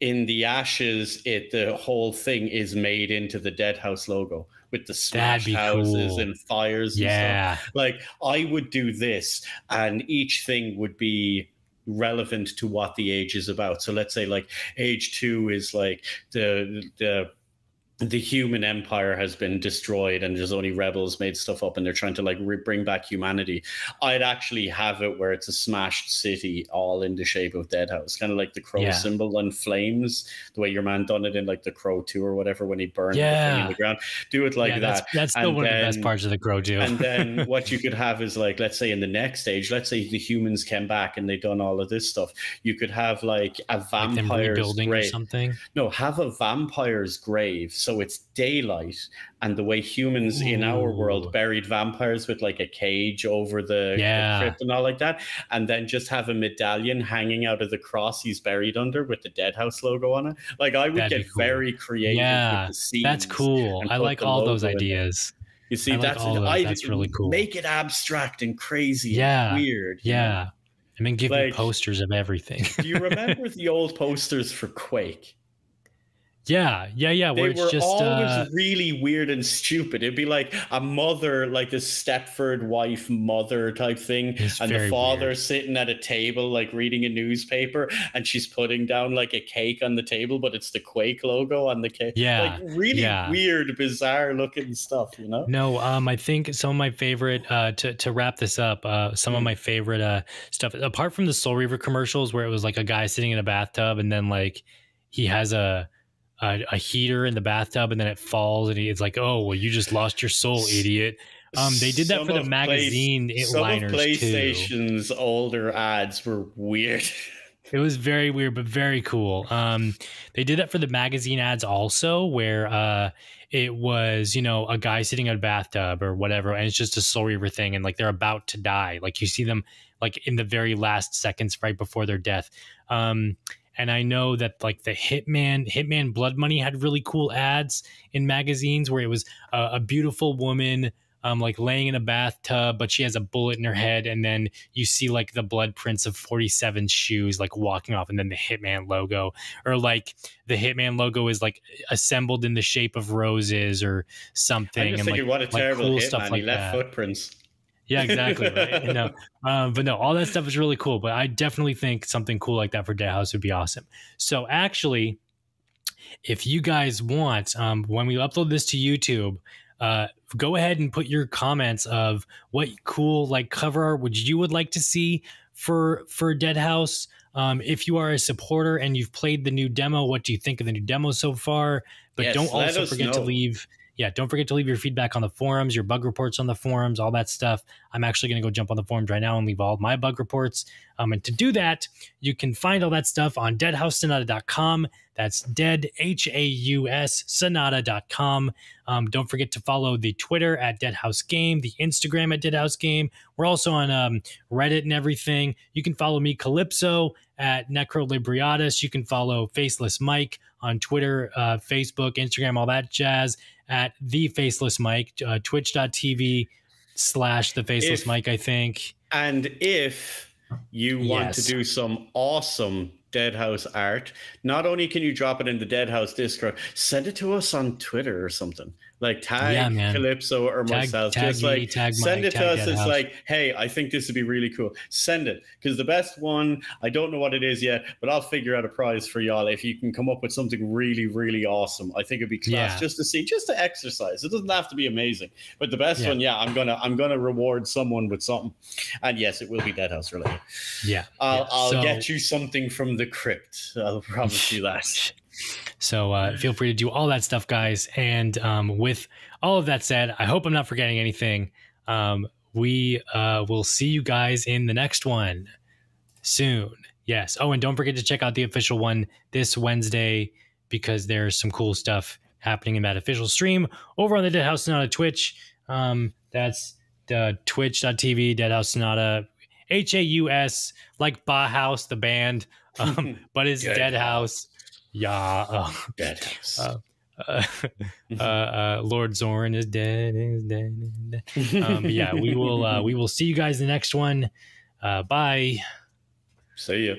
Speaker 4: in the ashes, it the whole thing is made into the Deadhaus logo with the smashed
Speaker 3: be
Speaker 4: houses
Speaker 3: cool.
Speaker 4: and fires. and stuff.
Speaker 3: Yeah.
Speaker 4: like I would do this, and each thing would be relevant to what the age is about. So let's say like age two is like the the the human empire has been destroyed and there's only rebels made stuff up and they're trying to like re- bring back humanity i'd actually have it where it's a smashed city all in the shape of deadhaus kind of like the crow
Speaker 3: Yeah.
Speaker 4: symbol and flames the way your man done it in like the crow 2 or whatever when he burned
Speaker 3: Yeah.
Speaker 4: in the ground do it like
Speaker 3: yeah,
Speaker 4: that
Speaker 3: that's that's still
Speaker 4: And
Speaker 3: one of the best parts of the Crow too.
Speaker 4: and then what you could have is like let's say in the next stage let's say the humans came back and they done all of this stuff you could have like a
Speaker 3: like
Speaker 4: vampire's
Speaker 3: or
Speaker 4: grave
Speaker 3: something.
Speaker 4: no have a vampire's grave so it's daylight and the way humans in our world buried vampires with like a cage over the, the crypt and all like that and then just have a medallion hanging out of the cross he's buried under with the deadhaus logo on it like i would
Speaker 3: That'd
Speaker 4: get
Speaker 3: cool.
Speaker 4: very creative
Speaker 3: Yeah,
Speaker 4: with the scenes
Speaker 3: That's cool. I like all those
Speaker 4: logo in there.
Speaker 3: ideas.
Speaker 4: you see
Speaker 3: I like
Speaker 4: that's. I,
Speaker 3: That's really cool.
Speaker 4: make it abstract and crazy
Speaker 3: Yeah,
Speaker 4: and weird?
Speaker 3: Yeah. And then give me posters of everything.
Speaker 4: do you remember the old posters for quake
Speaker 3: yeah, yeah, yeah.
Speaker 4: they
Speaker 3: Where it's
Speaker 4: were
Speaker 3: just
Speaker 4: always
Speaker 3: uh,
Speaker 4: really weird and stupid. It'd be like a mother, like a Stepford wife mother type thing,
Speaker 3: It's
Speaker 4: and the father
Speaker 3: weird.
Speaker 4: sitting at a table, like reading a newspaper, and she's putting down like a cake on the table, but it's the Quake logo on the cake.
Speaker 3: Yeah,
Speaker 4: like really
Speaker 3: yeah.
Speaker 4: weird, bizarre looking stuff, you know?
Speaker 3: No, um, I think some of my favorite uh, to to wrap this up, uh, some of
Speaker 4: Mm.
Speaker 3: my favorite uh, stuff apart from the Soul Reaver commercials, where it was like a guy sitting in a bathtub and then like he has a a, a heater in the bathtub and then it falls and it's like, oh well, you just lost your soul, idiot. Um, they did that
Speaker 4: Some
Speaker 3: for the
Speaker 4: of Play-
Speaker 3: magazine
Speaker 4: Some of
Speaker 3: liners too.
Speaker 4: Older ads were weird.
Speaker 3: It was very weird, but very cool. Um, they did that for the magazine ads also, where uh, it was you know a guy sitting in a bathtub or whatever, and it's just a Soul Reaver thing, and like they're about to die. Like you see them like in the very last seconds right before their death. Um, and I know that like the Hitman, Hitman Blood Money had really cool ads in magazines where it was a, a beautiful woman um, like laying in a bathtub, but she has a bullet in her head, and then you see like the blood prints of 47 shoes like walking off, and then the Hitman logo, or like the Hitman logo is like assembled in the shape of roses or something.
Speaker 4: I'm just
Speaker 3: and
Speaker 4: thinking,
Speaker 3: like,
Speaker 4: what a
Speaker 3: like
Speaker 4: terrible
Speaker 3: cool
Speaker 4: hitman.
Speaker 3: stuff like
Speaker 4: he left
Speaker 3: that.
Speaker 4: footprints.
Speaker 3: Yeah, exactly. Right. You know, um, but no, all that stuff is really cool. But I definitely think something cool like that for Deadhaus would be awesome. So actually, if you guys want, um, when we upload this to YouTube, uh, go ahead and put your comments of what cool like cover art would you would like to see for for Deadhaus. Um, if you are a supporter and you've played the new demo, what do you think of the new demo so far? But
Speaker 4: Yes,
Speaker 3: don't also forget to leave yeah, don't forget to leave your feedback on the forums, your bug reports on the forums, all that stuff. I'm actually going to go jump on the forums right now and leave all my bug reports. Um, and to do that, you can find all that stuff on deadhaussonata.com. That's dead, H A U S, sonata.com. Um, don't forget to follow the Twitter at Deadhaus Game, the Instagram at Deadhaus Game. We're also on um, Reddit and everything. You can follow me, Calypso, at Necrolibriatus. You can follow Faceless Mike on Twitter, uh, Facebook, Instagram, all that jazz at the Faceless Mike, uh, twitch.tv slash the Faceless
Speaker 4: If-
Speaker 3: Mike, I think.
Speaker 4: And if you want
Speaker 3: Yes.
Speaker 4: to do some awesome Deadhaus art, not only can you drop it in the Deadhaus Discord, send it to us on Twitter or something. Like tag
Speaker 3: Yeah.
Speaker 4: Calypso or
Speaker 3: Tag-
Speaker 4: myself.
Speaker 3: tag
Speaker 4: just
Speaker 3: me,
Speaker 4: like
Speaker 3: tag
Speaker 4: send
Speaker 3: Mike,
Speaker 4: it to us. It's like, hey, I think this would be really cool. Send it. Because the best one, I don't know what it is yet, but I'll figure out a prize for y'all if you can come up with something really, really awesome. I think it'd be class
Speaker 3: Yeah.
Speaker 4: just to see, just to exercise. It doesn't have to be amazing. But the best
Speaker 3: Yeah.
Speaker 4: one, yeah, I'm gonna I'm gonna reward someone with something. And yes, it will be Deadhaus related.
Speaker 3: Yeah.
Speaker 4: I'll. I'll
Speaker 3: So-
Speaker 4: get you something from the crypt. I'll promise you that.
Speaker 3: So uh, feel free to do all that stuff, guys. And um, with all of that said, I hope I'm not forgetting anything. Um, we uh, will see you guys in the next one soon. Yes. Oh, and don't forget to check out the official one this Wednesday because there's some cool stuff happening in that official stream over on the Deadhaus Sonata Twitch. Um, that's the twitch.tv, Deadhaus Sonata, H A U S, like Bauhaus, the band, um, but it's Deadhaus. Yeah. uh,
Speaker 4: Dead
Speaker 3: uh, uh, uh, uh, Lord Zorn is dead. Is dead. Is dead. Um, yeah, we will. Uh, we will see you guys in the next one. Uh, bye.
Speaker 4: See ya.